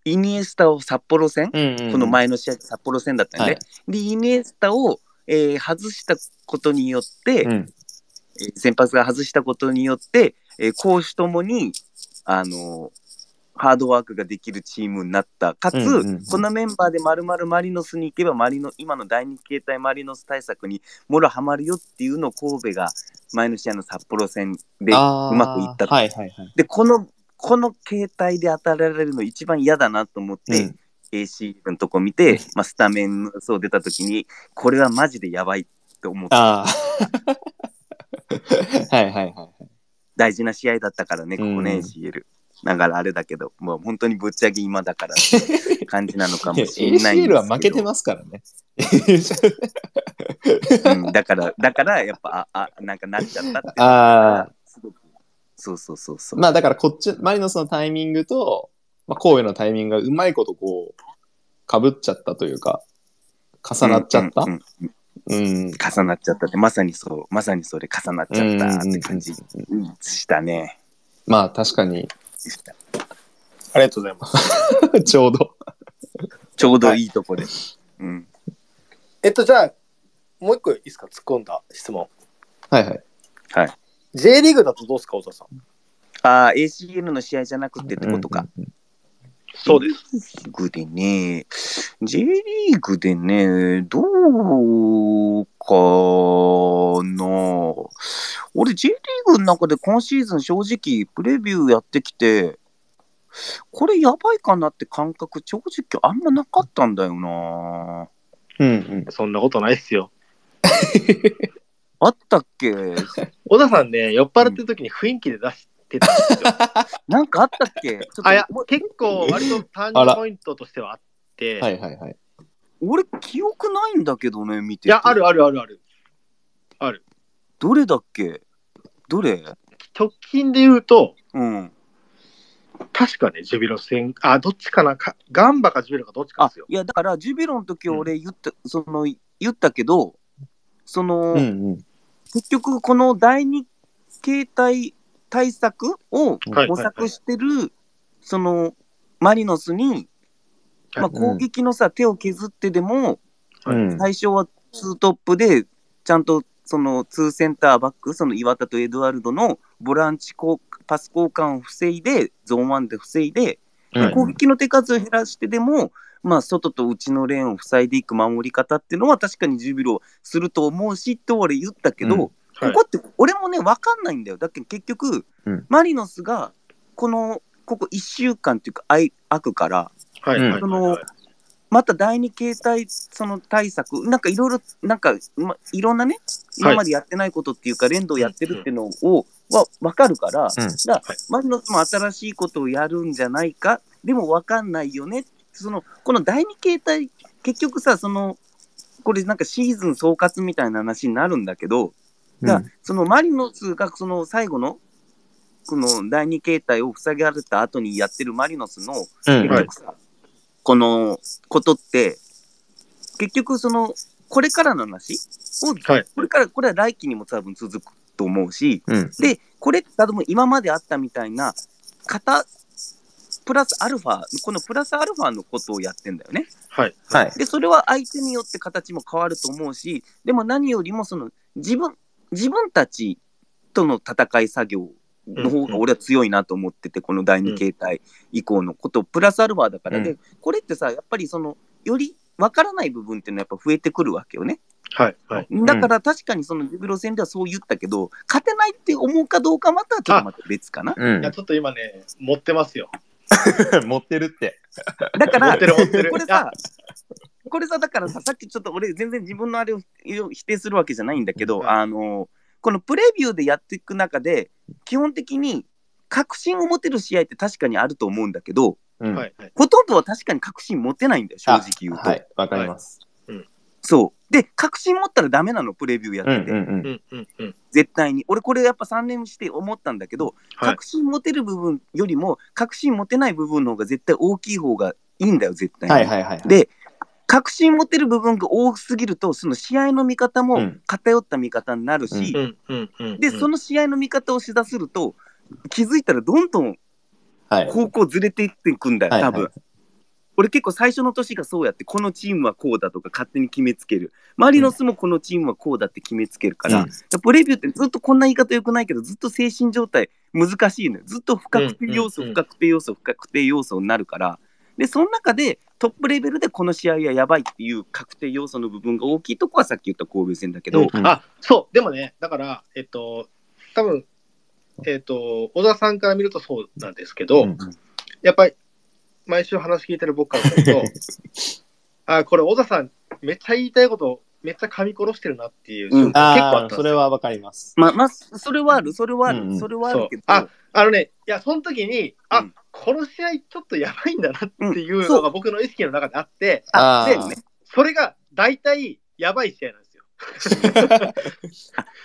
イニエスタを札幌戦、うんうんこの前の試合札幌戦だったんで、はいで、イニエスタを、えー外したことによって、うん。えー先発が外したことによって、えー攻守ともに、あのーハードワークができるチームになった。かつ、うんうんうんこのメンバーで丸々マリノスに行けば、マリノ今の第二形態マリノス対策にもろはまるよっていうのを神戸が前の試合の札幌戦でうまくいったと。はいはいはい。で、この、この形態で当たられるの一番嫌だなと思って、うん AC のとこ見て、まあ、スタメンのそう出た時に、これはマジでやばいって思って、ああ。はいはいはいはい。大事な試合だったからね、ここね、うん ACL。だからあれだけど、もう本当にぶっちゃけ今だから 感じなのかもしれないんですけ ACL ど。は負けてますからね。うん、だから、だから、やっぱ、あ、あなんかなっちゃったってあがあ。そうそうそうそう。まあだからこっち、マリノスのタイミングと、まあ、神戸のタイミングがうまいことこう、かぶっちゃったというか、重なっちゃったうんうんうんうん。重なっちゃったって、まさにそう、まさにそれ重なっちゃったって感じうんしたね。まあ確かに、ありがとうございます。ちょうど。ちょうどいいとこで。うん。えっと、じゃあ、もう一個いいですか？突っ込んだ質問。はいはい。はい。J リーグだとどうですか、小田さん？ああ、ACL の試合じゃなくてってことか。うんうんそうです。J リーグでね、J リーグでね、どうかな。俺 J リーグの中で今シーズン正直プレビューやってきて、これやばいかなって感覚正直あんまなかったんだよな。うんうん。そんなことないっすよ。あったっけ？小田さんね、酔っ払ってる時に雰囲気で出してたんですよ。なんかあったっけ？ちょっとあ、いや、結構割とターニングポイントとしてはあって、はいはいはい。俺記憶ないんだけどね、見てて。いや、あるあるあるある。ある。どれだっけ？どれ？直近で言うと、うん。確かね、ジュビロ戦、あ、どっちかな、かガンバかジュビロかどっちかあですよ。いやだからジュビロの時俺言った、その言ったけどその、うんうん。結局この第二形態対策をはい。模索してる、そのマリノスに、まあ、うん攻撃のさ、手を削ってでもうん。最初はツートップでちゃんとそのツーセンターバックその岩田とエドワルドのボランチ交パス交換を防いでゾーン1で防いでうん攻撃の手数を減らしてでも、まあ、外と内のレーンを塞いでいく守り方っていうのは確かにジュビロすると思うしって俺言ったけど、うん。はい。ここって俺もね分かんないんだよ。だけど結局、うん。マリノスがこのここ1週間っていうかあい空くからはいはいはいそのまた第二形態その対策なんかいろいろなんか、ま、いろんなね今までやってないことっていうか、連動やってるっていうのをは分かるから、うん。だからマリノスも新しいことをやるんじゃないかでも分かんないよねそのこの第二形態結局さそのこれなんかシーズン総括みたいな話になるんだけど、だからそのマリノスがその最後のこの第二形態を塞がれた後にやってるマリノスのうん。はい結局さ、このことって結局そのこれからの話？を、はい。これからこれは来期にも多分続くと思うしうん。でこれ多分今まであったみたいな型プラスアルファこのプラスアルファのことをやってんだよね。はい。はい。でそれは相手によって形も変わると思うしでも何よりもその自分自分たちとの戦い作業の方が俺は強いなと思ってて、この第二形態以降のことプラスアルファだから、うんでこれってさやっぱりそのより分からない部分っていうのはやっぱ増えてくるわけよね。はい。はい。だから確かにそのジュビロ戦ではそう言ったけど、勝てないって思うかどうかまたちょっとまた別かな。うんいや、ちょっと今ね、持ってますよ。持ってるって。だから持ってる持ってる。これさ、これさ、だからさ、さっきちょっと俺、全然自分のあれを否定するわけじゃないんだけど、はいあの、このプレビューでやっていく中で、基本的に確信を持てる試合って確かにあると思うんだけど、うんはい。はい。ほとんどは確かに確信持てないんだよ、正直言うと。はい。わかります。そう。で、確信持ったらダメなの、プレビューやってて。絶対に。俺、これやっぱ3年して思ったんだけど、はい。確信持てる部分よりも、確信持てない部分の方が絶対大きい方がいいんだよ、絶対に。はいはいはい。で、確信持てる部分が多すぎると、その試合の見方もうん偏った見方になるし、うんうんうん。で、その試合の見方をしだすると、気づいたらどんどんはい。方向ずれていっていくんだよ、はい多分。はい俺結構最初の年がそうやって、このチームはこうだとか勝手に決めつける。マリノスもこのチームはこうだって決めつけるから、うんプレビューってずっとこんな言い方よくないけど、ずっと精神状態難しいのよ。ずっと不確定要素、うんうん不確定要素、不確定要素になるから。で、その中でトップレベルでこの試合はやばいっていう確定要素の部分が大きいとこはさっき言った神戸戦だけど、うんあ、そう、でもね、だから、えっと、多分えっと、小田さんから見るとそうなんですけど、うんやっぱり、毎週話聞いてる僕からすると、あ、これ、小田さん、めっちゃ言いたいこと、めっちゃ噛み殺してるなっていう瞬間、結構あああ、ったんですよ。それはわかります。まあまあ、それはある、それはある、うんうん。それはあるけど、そう。ああのね、いや、その時に、あ、うん。この試合ちょっとやばいんだなっていうのが僕の意識の中であって、あ、あー。でね、それが大体やばい試合なんですよ。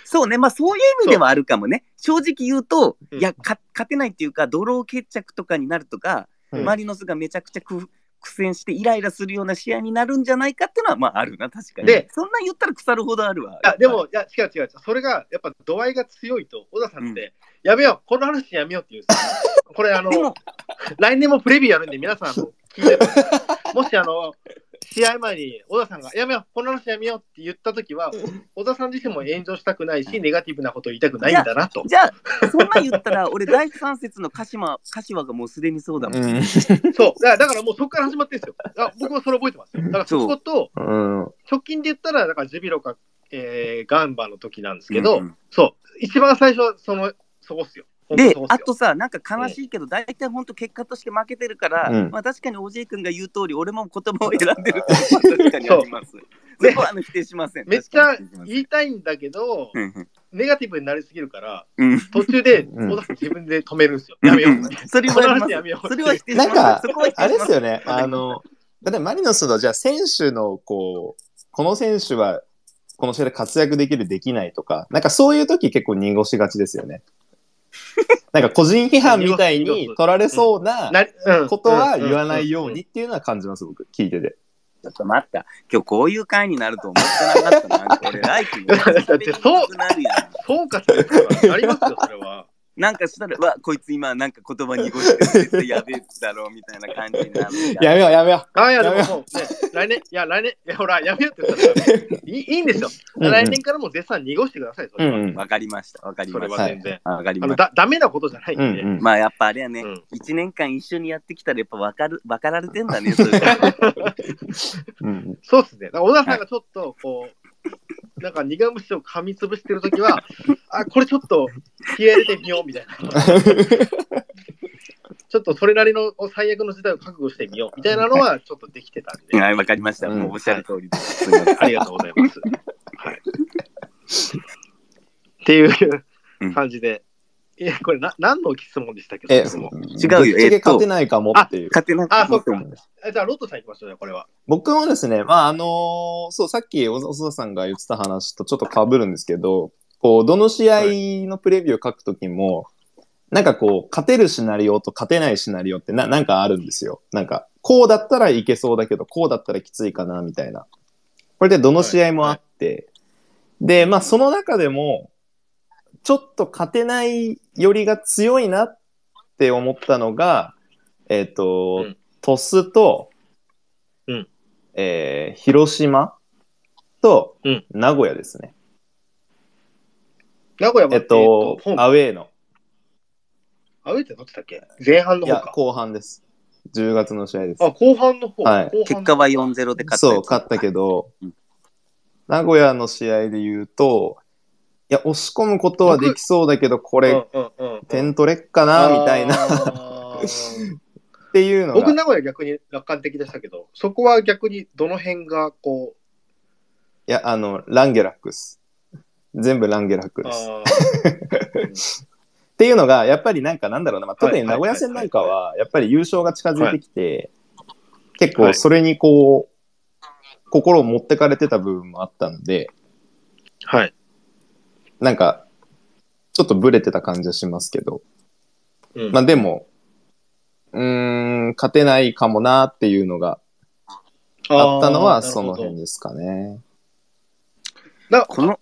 そうね、まあそういう意味ではあるかもね。正直言うと、うん。いやか、勝てないっていうか、ドロー決着とかになるとか、うんマリノスがめちゃくちゃ苦戦してイライラするような試合になるんじゃないかっていうのは、まああるな、確かに。でそんなん言ったら腐るほどあるわ。いや、でも、いや、違う違う違う。それが、やっぱ度合いが強いと、小田さんって、やめよう、この話やめようって言う。これ、あの来年もプレビューやるんで、皆さん、あの聞いてて もし、あの、試合前に小田さんが、やめよう、この話やめようって言ったときは、小田さん自身も炎上したくないし、ネガティブなことを言いたくないんだなと。じゃあ、そんなん言ったら、俺、第三節の鹿島、柏がもうすでにそうだもん。うん。そう。だから、だからもうそこから始まってるんですよ。あ僕もそれ覚えてますよ。だから、そこと、うん。直近で言ったら、だからジュビロか、えー、ガンバの時なんですけど、うんうんそう、一番最初はその、そこっすよ。であとさ、なんか悲しいけど、大体本当結果として負けてるから、うん。まあ確かにおじい君が言う通り、俺も言葉を選んでるってことは確かにあります。そね こはあの否定しません。めっちゃ言いたいんだけど、うんネガティブになりすぎるから、うん。途中で自分で止めるんですよ。やめよう。う んそれはうそれは否定します。なんかあれですよね、あの、例えばマリノスの、じゃあ選手の、こう、この選手は、この試合で活躍できる、できないとか、なんかそういう時結構濁しがちですよね。なんか個人批判みたいに取られそうなことは言わないようにっていうのは感じます、僕、聞いてて。ちょっと待った。今日こういう回になると思ってなかったな。これ、ライフに だってそうなるやん。総括ですから、ありますよ、それは。なんかしたら、うわ、こいつ今なんか言葉濁してる絶対やべえだろうみたいな感じになるやめよう、やめよあいや、でやめももうね、来年、いや、来年、いや、ほら、やめようって言ったらいい、いいんですよ。うんうん来年からも絶賛濁してください、そう。うれは。んうん。わかりました。わかりそれました。は全然。わかりました。だダメなことじゃないんで。うんうん。まあやっぱあれやね、うん一年間一緒にやってきたらやっぱ分かる、分かられてんだね、そういうことうんそうですね。だから小田さんがちょっと、こう、なんか苦虫を噛みつぶしてるときは、あ、これちょっと気合い入れてみようみたいな。ちょっとそれなりの最悪の事態を覚悟してみようみたいなのはちょっとできてたんで、はい、わかりました。うんもうおっしゃる通りです。すみませんありがとうございます。はい。っていう感じで、え、これな何の質問でしたっけえ、違うよぶっちゃけえっと勝てないかもっていう。勝手なあ、そうか思って。えじゃあ、ロットさん行きましょうね、これは。僕もですね、まあ、あのーそう、さっき小田さんが言ってた話とちょっと被るんですけど、こう、どの試合のプレビューを書くときも、なんかこう、勝てるシナリオと勝てないシナリオってな、なんかあるんですよ。なんか、こうだったらいけそうだけど、こうだったらきついかな、みたいな。これでどの試合もあって、で、まあ、その中でも、ちょっと勝てないよりが強いなって思ったのが、えっ、と、うん鳥栖と、うんえー広島とうん名古屋ですね。名古屋は、えっと、ホームアウェーの。アウェーってどっちだっけ？前半のいや、方か。後半です。10月の試合です。あ、後半の方。はい結果は4-0で勝ったそう。勝ったけどうん、名古屋の試合で言うと、いや、押し込むことはできそうだけど、ここれ、点取れっかな、みたいな、っていうの僕、が。名古屋逆に楽観的でしたけど、そこは逆にどの辺がこいや、あの、ランゲラックス。全部ランゲラックう、です。あっていうのが、やっぱりなんかなんだろうな、まあ、特にはい名古屋戦なんかは、やっぱり優勝が近づいてきて、結構はい。それにこう、心を持ってかれてた部分もあったので、ーはい。なんか、ちょっとブレてた感じはしますけど、うんまあでも、うーん、勝てないかもなっていうのがあったのはその辺で。ですかね。なこの、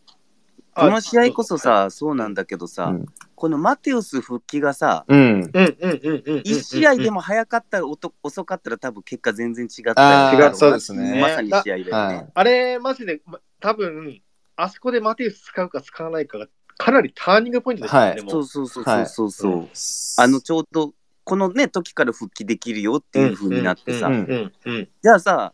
あこの試合こそさ、そうなんだけどさ、うんこのマテウス復帰がさ、うん。うんうんうんうんうん。1試合でも早かったら遅かったら多分結果全然違ったあーよねそうですねまさに試合だよね。はい。あれ、マジで、ま多分あそこでマテウス使うか使わないかが、かなりターニングポイントですよね。はいでもそうそうそうはいそうそう。うあのちょうどこのね時から復帰できるよっていう風になってさ、うんうんうんじゃあさ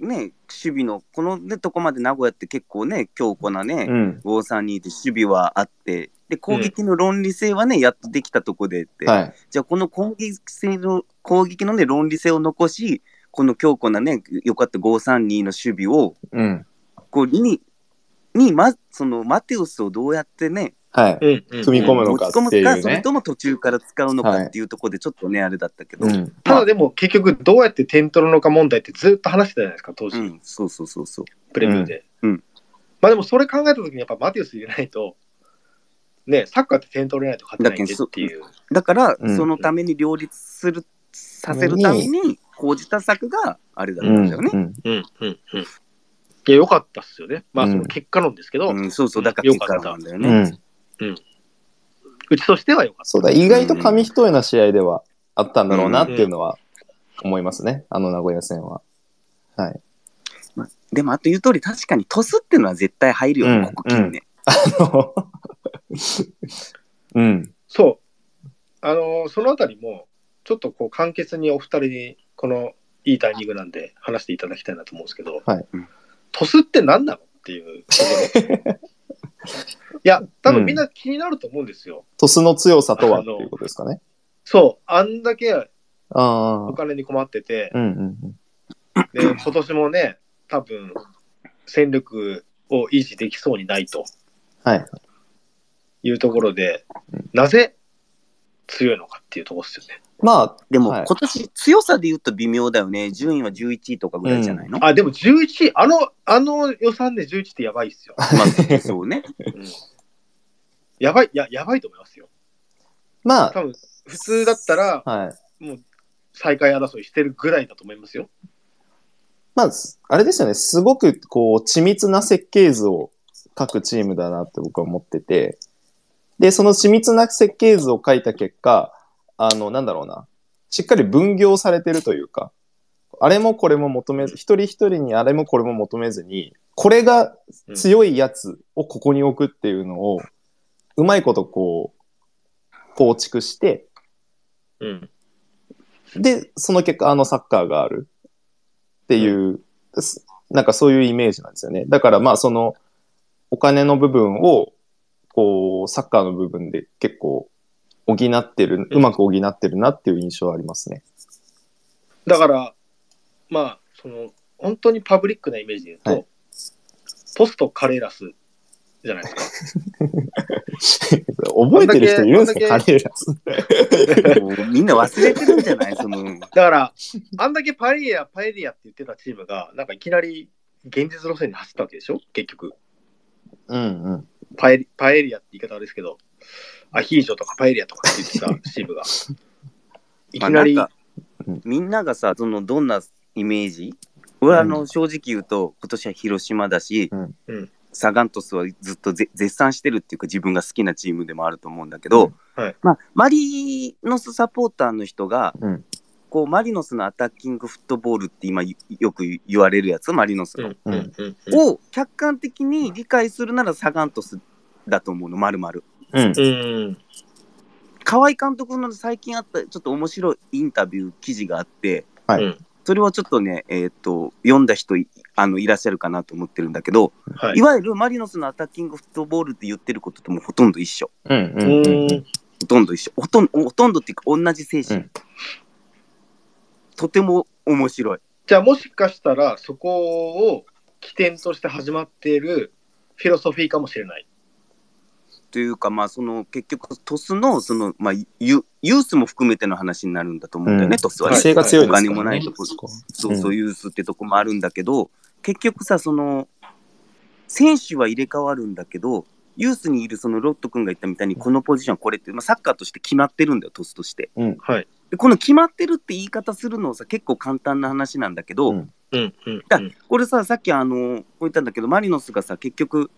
ね守備のこのねとこまで名古屋って結構ね強固なね、うん。532で守備はあってで攻撃の論理性はね、やっとできたとこでって、はい。じゃあこの攻撃性の攻撃のね論理性を残しこの強固なねよかった532の守備をうん。こうににまそのマテウスをどうやってねはい。うんうん踏み込むのかっていうね。持ち込むかそれとも途中から使うのかっていうところでちょっとね、あれだったけど、うん。ただでも結局どうやって点取るのか問題ってずっと話してたじゃないですか、当時、うん、そうそうそうそう。プレビューで。うん。うん。まあでもそれ考えたときにやっぱマテウス入れないと、ね、サッカーって点取れないと勝てないんでっていう。だから、うん。そのために両立する、させるために、講じた策があれだっうんたんだよね。うん。うん。うん。うん。いや、良かったっすよね。まあ、うんその結果論ですけど、う、うんそうそう、だから結果なんだようね。んちとしては良かっそうだ、意外と紙一重な試合ではあったんだろうなっていうのは思いますね、あの名古屋戦は。はい。でも、あと言う通り、確かにトスっていうのは絶対入るよね、うんここ近年。うん。た。そう。あのーそのあたりも、ちょっとこう、簡潔にお二人に、この、いいタイミングなんで話していただきたいなと思うんですけど、はいうんトスって何なのっていうところ。いや、多分みんな気になると思うんですよ。トスの強さとはっていうことですかね。そう。あんだけお。金に困ってて、うんうんで、今年もね、多分、戦力を維持できそうにないとはい。いうところでうん、なぜ強いのかっていうところですよね。まあ、でも、はい今年強さで言うと微妙だよね。順位は11位とかぐらいじゃないの、あ、でも11、あの、あの予算で11ってやばいっすよ。まあ、そうね。うん、やばい、いや、やばいと思いますよ。まあ、多分、普通だったら、はい。もう、最下位争いしてるぐらいだと思いますよ。まあ、あれですよね、すごくこう、緻密な設計図を書くチームだなって僕は思ってて、で、その緻密な設計図を書いた結果、あの、なんだろうな、しっかり分業されてるというか、あれもこれも求めず、一人一人にあれもこれも求めずに、これが強いやつをここに置くっていうのを、うまいことこう、構築して、うん。で、その結果、あのサッカーがあるっていう、すなんかそういうイメージなんですよね。だからまあ、その、お金の部分を、こう、サッカーの部分で結構補ってる、うまく補ってるなっていう印象はありますね。だから、まあ、その、本当にパブリックなイメージで言うと、はいポストカレーラスじゃないですか。覚えてる人いるんですかカレーラス。みんな忘れてるんじゃない？その、だから、あんだけパエリア、パエリアって言ってたチームが、なんかいきなり現実路線に走ったわけでしょ？結局。うんうん。パエリパエリアって言い方あれですけど、アヒージョとかパエリアとかって言ってたチームが。いきなり、まあなんかみんながさ、そのどんなイメージ？俺あの、うん正直言うと、今年は広島だし、うん。うん。サガン鳥栖はずっとぜ絶賛してるっていうか自分が好きなチームでもあると思うんだけど、うん。はい。まあ、マリノスサポーターの人が、うん。こうマリノスのアタッキングフットボールって今よよく言われるやつ？マリノスの、うんうんうんうん。を客観的に理解するならサガン鳥栖だと思うの丸々。うん。うん河合監督の最近あったちょっと面白いインタビュー記事があって、はいうんそれをちょっとね、えっ、と、読んだ人いあのいらっしゃるかなと思ってるんだけど、はいい、わゆるマリノスのアタッキングフットボールって言ってることともほとんど一緒。うんうんうんうん。ほとんど一緒。ほとんど、ほとんどっていうか同じ精神。うんとても面白い。じゃあもしかしたらそこを起点として始まっているフィロソフィーかもしれない。というか、まあ、その結局、トスの、その、まあ、ユユースも含めての話になるんだと思うんだよね、うんトスはね。規制が強いですからね。お金もないとこそうそう、ユースってとこもあるんだけど、結局さ、その、選手は入れ替わるんだけど、ユースにいるそのロット君が言ったみたいに、このポジション、これって、まあ、サッカーとして決まってるんだよ、トスとして。はい。でこの決まってるって言い方するのさ、結構簡単な話なんだけど、うんうんうんだこれさ、さっきあの、こう言ったんだけど、マリノスがさ、結局、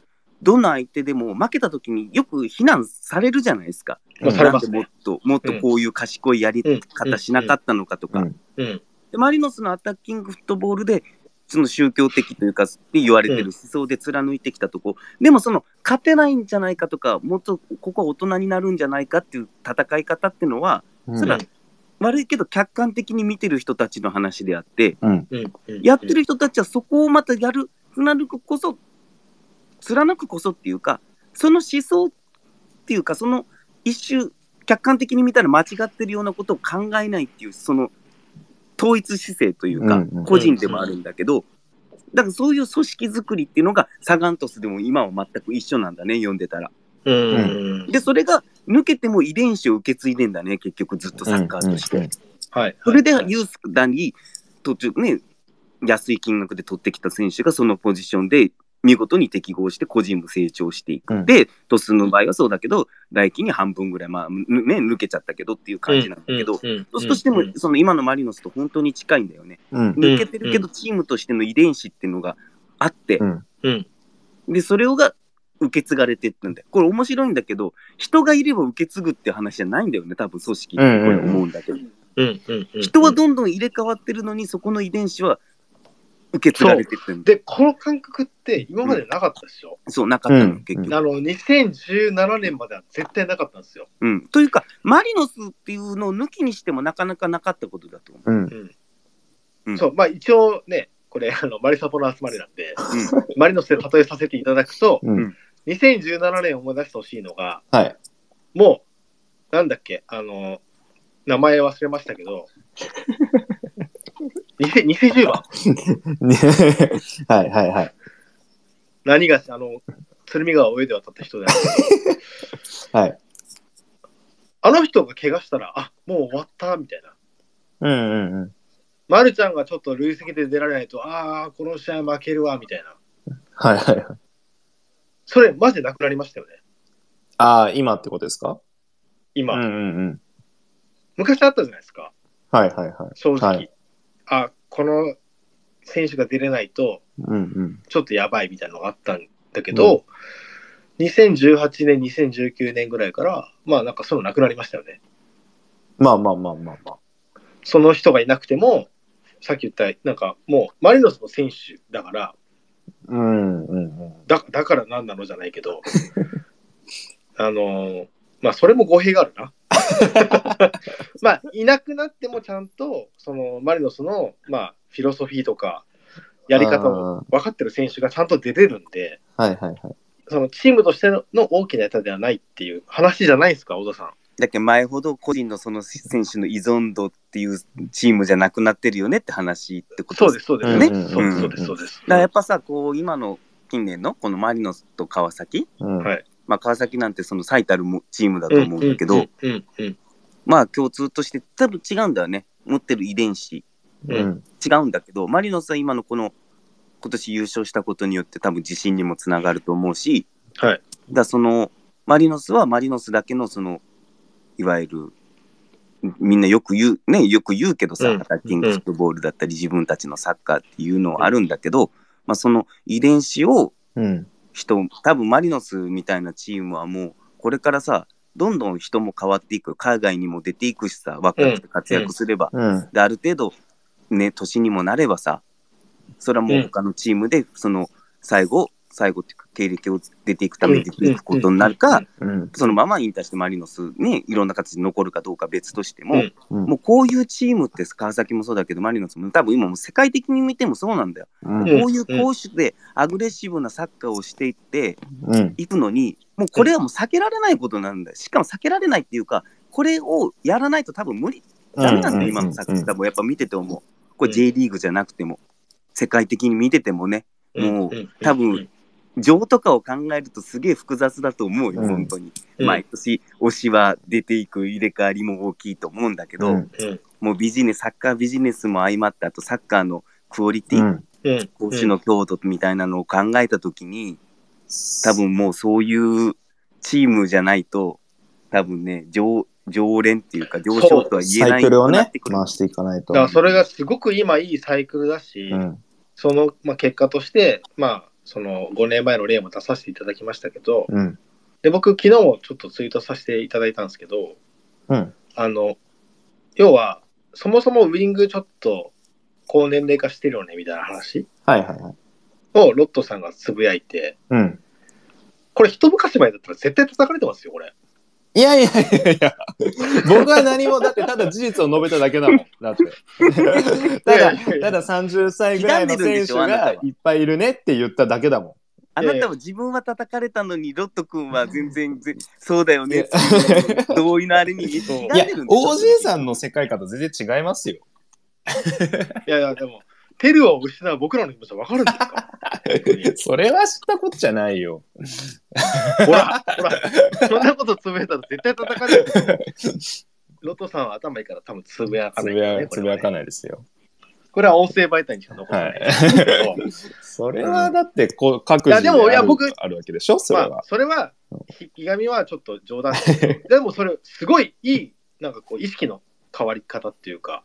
どの相手でも負けた時によく非難されるじゃないですか。なんでもっと、もっとこういう賢いやり方しなかったのかとか。でマリノスのアタッキングフットボールで、その宗教的というか、って言われてる思想で貫いてきたとこ、でもその、勝てないんじゃないかとか、もっとここは大人になるんじゃないかっていう戦い方っていうのは、うん。それは悪いけど客観的に見てる人たちの話であって、やってる人たちはそこをまたやる、貫くこそ、貫くこそっていうか、その思想っていうか、その一周、客観的に見たら間違ってるようなことを考えないっていう、その統一姿勢というかうんうん、個人でもあるんだけど、だからそういう組織作りっていうのが、サガン鳥栖でも今は全く一緒なんだね、読んでたら。うんうんで、それが抜けても遺伝子を受け継いでんだね、結局ずっとサッカーとして。それでユースなり、途中ね、安い金額で取ってきた選手がそのポジションで見事に適合して個人も成長していく。うんで、トスの場合はそうだけど、来季に半分ぐらい、まあ、ぬね、抜けちゃったけどっていう感じなんだけど、トスとしてもうん、その今のマリノスと本当に近いんだよね。うん。抜けてるけど、チームとしての遺伝子っていうのがあって、で、それをが受け継がれてってんだよ。これ面白いんだけど、人がいれば受け継ぐって話じゃないんだよね、多分組織ってこれ思うんだけど。人はどんどん入れ替わってるのに、そこの遺伝子は受け継がれて。で、この感覚って今までなかったですよ。そう、なかったの、うん結局。あの、2017年までは絶対なかったんですよ。うん。というか、マリノスっていうのを抜きにしてもなかなかなかったことだと思う。うん。うんそう、まあ一応ね、これ、あの、マリサポの集まりなんで、うん。マリノスで例えさせていただくと、うん。2017年思い出してほしいのが、はい。もう、なんだっけ、あの、名前忘れましたけど、20 2010番、ねはいはいはい。何がし、あの、鶴見川を上で渡った人で はい。あの人が怪我したら、あもう終わったみたいな。うんうんうん。まるちゃんがちょっと累積で出られないと、ああ、この試合負けるわ、みたいな。はいはいはい。それ、マジでなくなりましたよね、ああ、今ってことですか？今。うんうんうん。昔あったじゃないですか、はいはいはい。正直。はいあこの選手が出れないと、うんうん。ちょっとやばいみたいなのがあったんだけど、2018年、2019年ぐらいから、まあなんかそういうのなくなりましたよね。まあまあまあまあまあ。その人がいなくても、さっき言った、なんかもう、マリノスの選手だから、うんうんうん。だだからなんなのじゃないけど、あのーまあそれも語弊があるな。まあ、いなくなってもちゃんと、そのマリノスの、まあ、フィロソフィーとか、やり方をあ分かってる選手がちゃんと出れるんで、ーはいはいはい。そのチームとしての大きなネタではないっていう話じゃないですか、小田さん。だけど前ほど個人のその選手の依存度っていうチームじゃなくなってるよねって話ってことそうです、そうです。うんね。うんそうです、そうです、そうです。だからやっぱさ、こう、今の近年のこのマリノスと川崎、うん。はいまあ川崎なんてその最たるもチームだと思うんだけど、うん、うん、うん。まあ共通として多分違うんだよね。持ってる遺伝子。うんうん。違うんだけど、マリノスは今のこの今年優勝したことによって多分自信にもつながると思うし、はい。だそのマリノスはマリノスだけのそのいわゆるみんなよく言うねよく言うけどさ、うんアタッキングフットボールだったり自分たちのサッカーっていうのはあるんだけど、まあ、その遺伝子をうん。人多分マリノスみたいなチームはもうこれからさどんどん人も変わっていく。海外にも出ていくしさ若くて活躍すれば、うん。である程度ね年にもなればさそれはもう他のチームでその最後最後っていうか経歴を出ていくために出ていくことになるか、うん。そのまま引退してマリノスねいろんな形で残るかどうか別としても、もうこういうチームって川崎もそうだけどマリノスも多分今もう世界的に見てもそうなんだよ、こういう攻守でアグレッシブなサッカーをしていってうん。いくのにもうこれはもう避けられないことなんだよ。しかも避けられないっていうかこれをやらないと多分無理。ダメなんだよ、今のサッカー多分やっぱ見てて思う。これ J リーグじゃなくても世界的に見ててもね。もう多分、情とかを考えるとすげえ複雑だと思うよ、うん本当に。うん毎年推しは出ていく入れ替わりも大きいと思うんだけど、うんうん、もうビジネス、サッカービジネスも相まって、あとサッカーのクオリティ、うん。うん、攻守の強度みたいなのを考えたときに、多分もうそういうチームじゃないと、多分ね、常常連っていうか、上昇とは言えないサイクルをねなって、くる回していかないと。だからそれがすごく今いいサイクルだし、うん。その、まあ、結果として、まあ、その5年前の例も出させていただきましたけど、うん。で僕、昨日もちょっとツイートさせていただいたんですけど、うん。あの、要は、そもそもウィングちょっと高年齢化してるよねみたいな話はいはいはい。をロットさんがつぶやいて、うん。これ一昔前だったら絶対叩かれてますよ、これ。いやいやいやいや、僕は何も、だってただ事実を述べただけだもん。だって。ただ、ただ30歳ぐらいの選手がいっぱいいるねって言っただけだもあなたは自分は叩かれたのに、ロット君は全然、ぜそうだよね。同意のあれに。いや、OJ さんの世界観と全然違いますよ。いやいや、でも、テルを失う僕らの気持ちは分かるんですか？それは知ったことじゃないよ。ほら、ほら、そんなことつぶやいたら絶対叩かれる。ロトさんは頭いいから多分つぶやかつぶないね、や、つぶやかない。ですよ。これは音声媒体にしか残ってないですけど、それはだってこう各自いやでもいやある僕あるわけでしょ？それはまあ、。それは、ひひがみはちょっと冗談で でもそれ、すごいいい、なんかこう、意識の変わり方っていうか、あ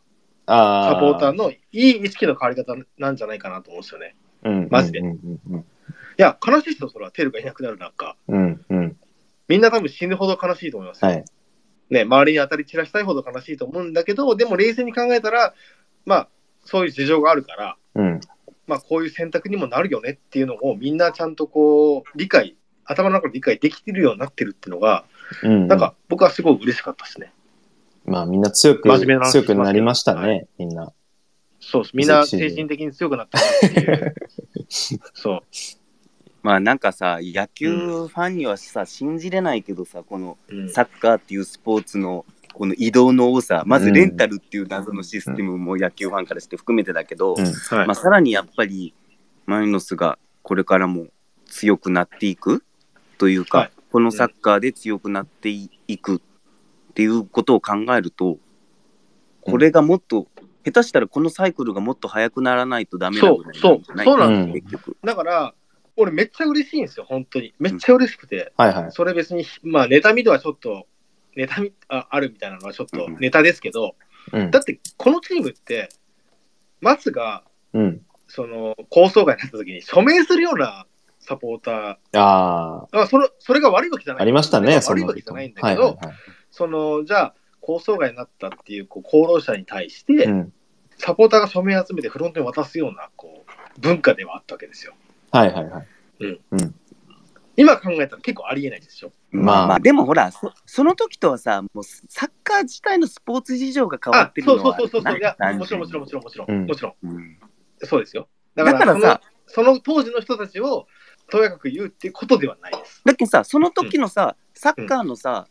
サポーターーのいい意識の変わり方なんじゃないかなと思うんですよね。うんマジでうんうんいや、悲しいですよ、それは、テルがいなくなるなんか。うんうんうん。みんな多分死ぬほど悲しいと思いますよ。はい。ね、周りに当たり散らしたいほど悲しいと思うんだけど、でも冷静に考えたら、まあ、そういう事情があるから、うん。まあ、こういう選択にもなるよねっていうのをみんなちゃんとこう、理解、頭の中で理解できてるようになってるっていうのが、うん。なんか僕はすごい嬉しかったですね。まあみんな強く、真面目な話強くなりましたはね、みんな。そうです。みんな精神的に強くなったなっていう。そう。まあなんかさ、野球ファンにはさ、信じれないけどさ、このうんサッカーっていうスポーツのこの移動の多さ、まずレンタルっていう謎のシステムも野球ファンからして含めてだけど、うんはいまあ、さらにやっぱりマリノスがこれからも強くなっていくというか、はいこのサッカーで強くなっていくっていうことを考えると、これがもっと、下手したらこのサイクルがもっと速くならないとダメなぐらいなんじゃないそうそうなんです結局。だから、俺めっちゃ嬉しいんですよ、本当に。めっちゃ嬉しくて。はいはい。それ別に、まあ、妬みではちょっと、妬みああるみたいなのはちょっとネタですけど、うんだ。ってこのチームって、松がうん。その構想外になった時に署名するようなサポーター、ああそれそれが悪いわけじゃあ、ない。ありましたね、それが悪いわけじゃないんだけど、はいはいはい。そのじゃあ、構想外になったっていうこう功労者に対して、うん。サポーターが署名集めてフロントに渡すようなこう文化ではあったわけですよ。はいはいはい。今考えたら結構ありえないですよ。まあまあまあ、でもほら、そその時とはさ、もうサッカー自体のスポーツ事情が変わあってるそうそうのはそうそうそう。いや、単もちろんもちろんもちろんもちろん。うんもちろん。うんそうですよ。だだかかららさ、その、その当時の人たちをとやかく言うっていうことではないです。だけどさ、その時のさ、サッカーのさ、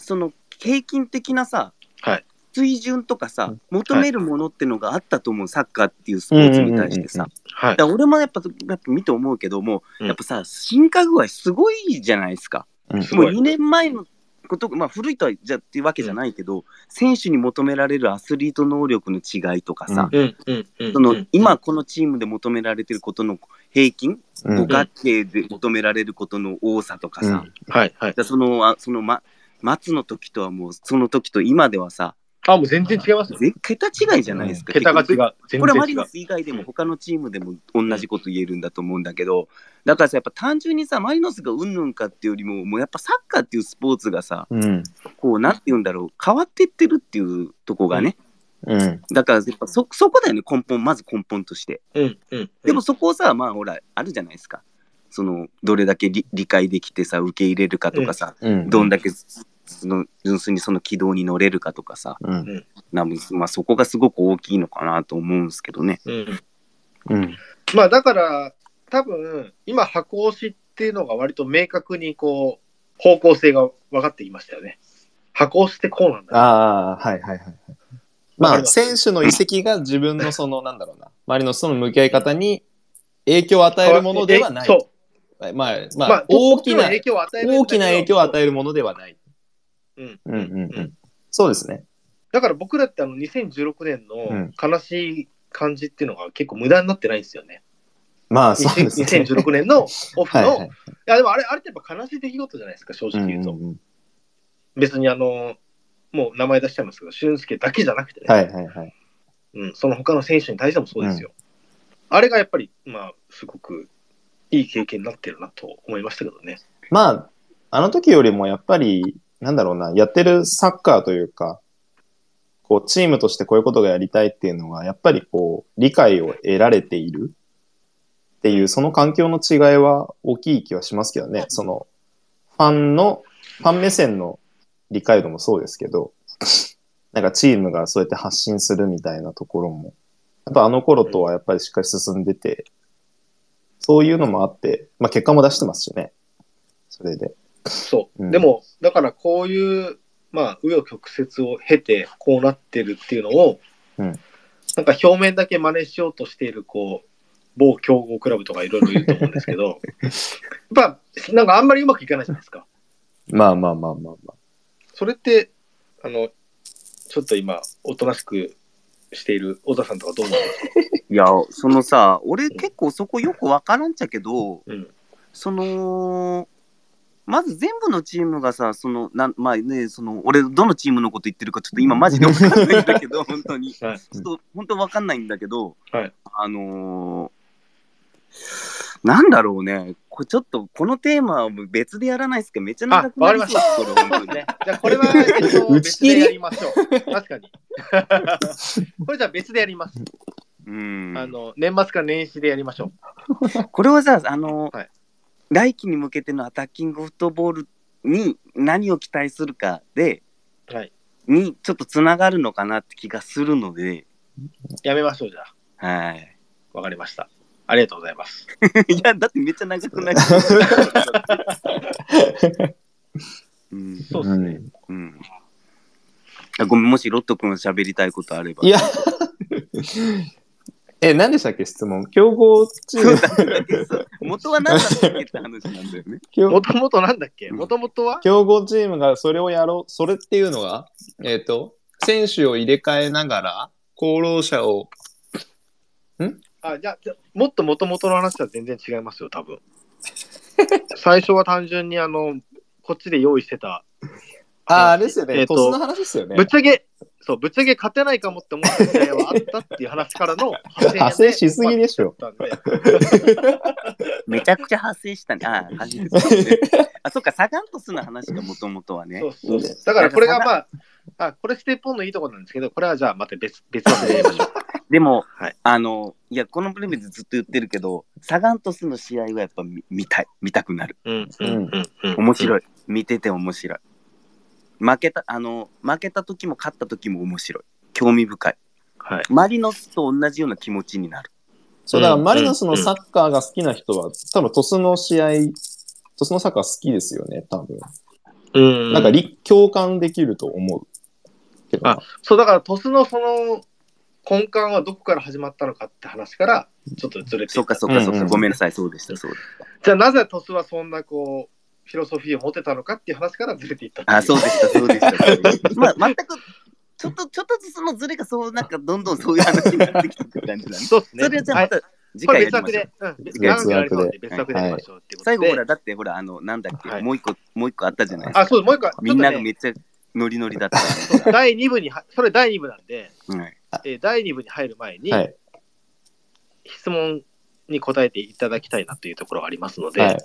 その平均的なさ、はい。水準とかさうん、求めるものってのがあったと思う、サッカーっていうスポーツに対してさ。はい。だから俺もやっぱやっぱ見て思うけども、うん。やっぱさ、進化具合すごいじゃないですか。うん。もう2年前のこと、まあ古いとはじゃっていうわけじゃないけど、選手に求められるアスリート能力の違いとかさ。その今このチームで求められてることの平均、うん。ご家庭で求められることの多さとかさ、うん。はいはい。だそのあその、ま、松の時とはもうその時と今ではさあ、もう全然違いますよ。ぜ桁違いじゃないですか、桁が違結局う。全これはマ。リノス以外でも他のチームでも同じこと言えるんだと思うんだけどだからさやっぱ単純にさマリノスがうんぬんかっていうよりももうやっぱサッカーっていうスポーツがさうん。こうなんて言うんだろう変わっていってるっていうとこがね、うん。だからやっぱそそこだよね根本まず根本としてうんうん。でもそこをさまあほらあるじゃないですかそのどれだけ理理解できてさ受け入れるかとかさ、うん。どんだけその純粋にその軌道に乗れるかとかさうん。なまあ、そこがすごく大きいのかなと思うんですけどね。うん。うん。まあだから、多分今、箱押しっていうのが割と明確にこう、方向性が分かってきましたよね。箱押しってこうなんだ。ああ、はいはいはいはい。わまあ、選手の移籍が自分のその、なんだろうな、周りの人の向き合い方に影響を与えるものではない。そう。まあ、まあ、まあ、大きな、影響を与える大きな影響を与えるものではない。うんうんうんうん。そうですね。だから僕らってあの2016年うんの悲しい感じっていうのが結構無駄になってないんですよね。まあ、そうですね。2016年のオフの、いはいはい。やでもあれあれってやっぱ悲しい出来事じゃないですか、正直言うと。うんうんうん別にあの、もう名前出しちゃいますけど、俊介だけじゃなくてね、はいはいはい。うん、その他の選手に対してもそうですよ。あれがやっぱり、まあ、すごくいい経験になってるなと思いましたけどね。まあ、あの時よりもやっぱり、なんだろうな、やってるサッカーというか、こう、チームとしてこういうことがやりたいっていうのが、やっぱりこう、理解を得られているっていう、その環境の違いは大きい気はしますけどね。その、ファンの、ファン目線の理解度もそうですけど、なんかチームがそうやって発信するみたいなところも、やっぱあの頃とはやっぱりしっかり進んでて、そういうのもあって、まあ結果も出してますしね。それで。そう。うんでも、だからこういう、まあ、紆余曲折を経て、こうなってるっていうのを、うんなんか表面だけ真似しようとしている、こう、某強豪クラブとかいろいろいると思うんですけど、やっぱ、なんかあんまりうまくいかないじゃないですか。まあまあまあまあまあ。それって、あの、ちょっと今、おとなしくしている小田さんとかどう思いますか？いや、そのさ、俺結構そこよくわからんちゃけど、うん。その、まず全部のチームがさ、その、なんまあね、その、俺、どのチームのこと言ってるか、ちょっと今、マジでわかんないんだけど、本当に。ちはい。ょっと、本当わかんないんだけど、はいあのーなんだろうね、これちょっと、このテーマは別でやらないっすかめっちゃ長くなりそうあこれ、本当に。ね、じゃあこれは、別でやりましょう。確かに。これじゃあ別でやります。うん。あの、年末から年始でやりましょこれはさ、あの、はい来季に向けてのアタッキングフットボールに何を期待するかで、う。はい。にちょっとつながるのかなって気がするので、やめましょう、じゃあ。はい。わかりました。ありがとうございます。いや、だってめっちゃ長くなる。うん。そうですね。うん。あごめん、もしロット君が喋りたいことあれば。いや、え、何でしたっけ質問？競合チーム。だけどさ元は何だったっけって話なんだよね。競もともとなんだっけ？うんもともとは？競合チームがそれをやろう。それっていうのが、えっ、と、選手を入れ替えながら、功労者を、あ、じゃあ、じゃあもっともともとの話は全然違いますよ、多分。最初は単純に、あの、こっちで用意してた。ああ、あれですよね。えっとトスの話ですよねぶっ。ちゃけ、そう、ぶっちゃけ勝てないかもって思った試合はあったっていう話からの派生しすぎでしょ。めちゃくちゃ発生したね。ああ、感じですね。あ、そっか、サガントスの話がもともとはねそ。うそうそう。だからこれがまあ、あ、これステップオンのいいところなんですけど、これはじゃあまた別、別のでやりましょう。でも、はいあの、いや、このプレミアでずっと言ってるけど、サガントスの試合はやっぱ見見たい。見たくなる。うん、うん、うん。うん面白い。見てて面白い。負けた、あの、負けた時も勝った時も面白い。興味深い。はい。マリノスと同じような気持ちになる。そう、だからマリノスのサッカーが好きな人は、多分トスの試合、トスのサッカー好きですよね、多分。うん。なんかり共感できると思う。けどあそう、だから、トスのその根幹はどこから始まったのかって話から、ちょっとずれていそっかそっかそっか、うんうんごめんなさい、そうでした、そうでしじゃあなぜトスはそんなこう、フィロソフィーを持てたのかっていう話からずれていった。あ、そうでした、そうでした。まあ、全く、ちょっと、ちょっとずつのズレが、そう、なんか、どんどんそういう話になってきたって感じだね。そうですね。それはじゃあ、はいまた次こ回やりましょうれ別枠で。、ましょうって。最後、ほら、だって、ほら、あの、なんだっけ、はいもう一個、もう一個あったじゃないですか。あ、そうです、もう一個は、みんながめっちゃノリノリだった。第2部には、それ第2部なんで、はいえー第2部に入る前に、はい。質問に答えていただきたいなというところがありますので、はい。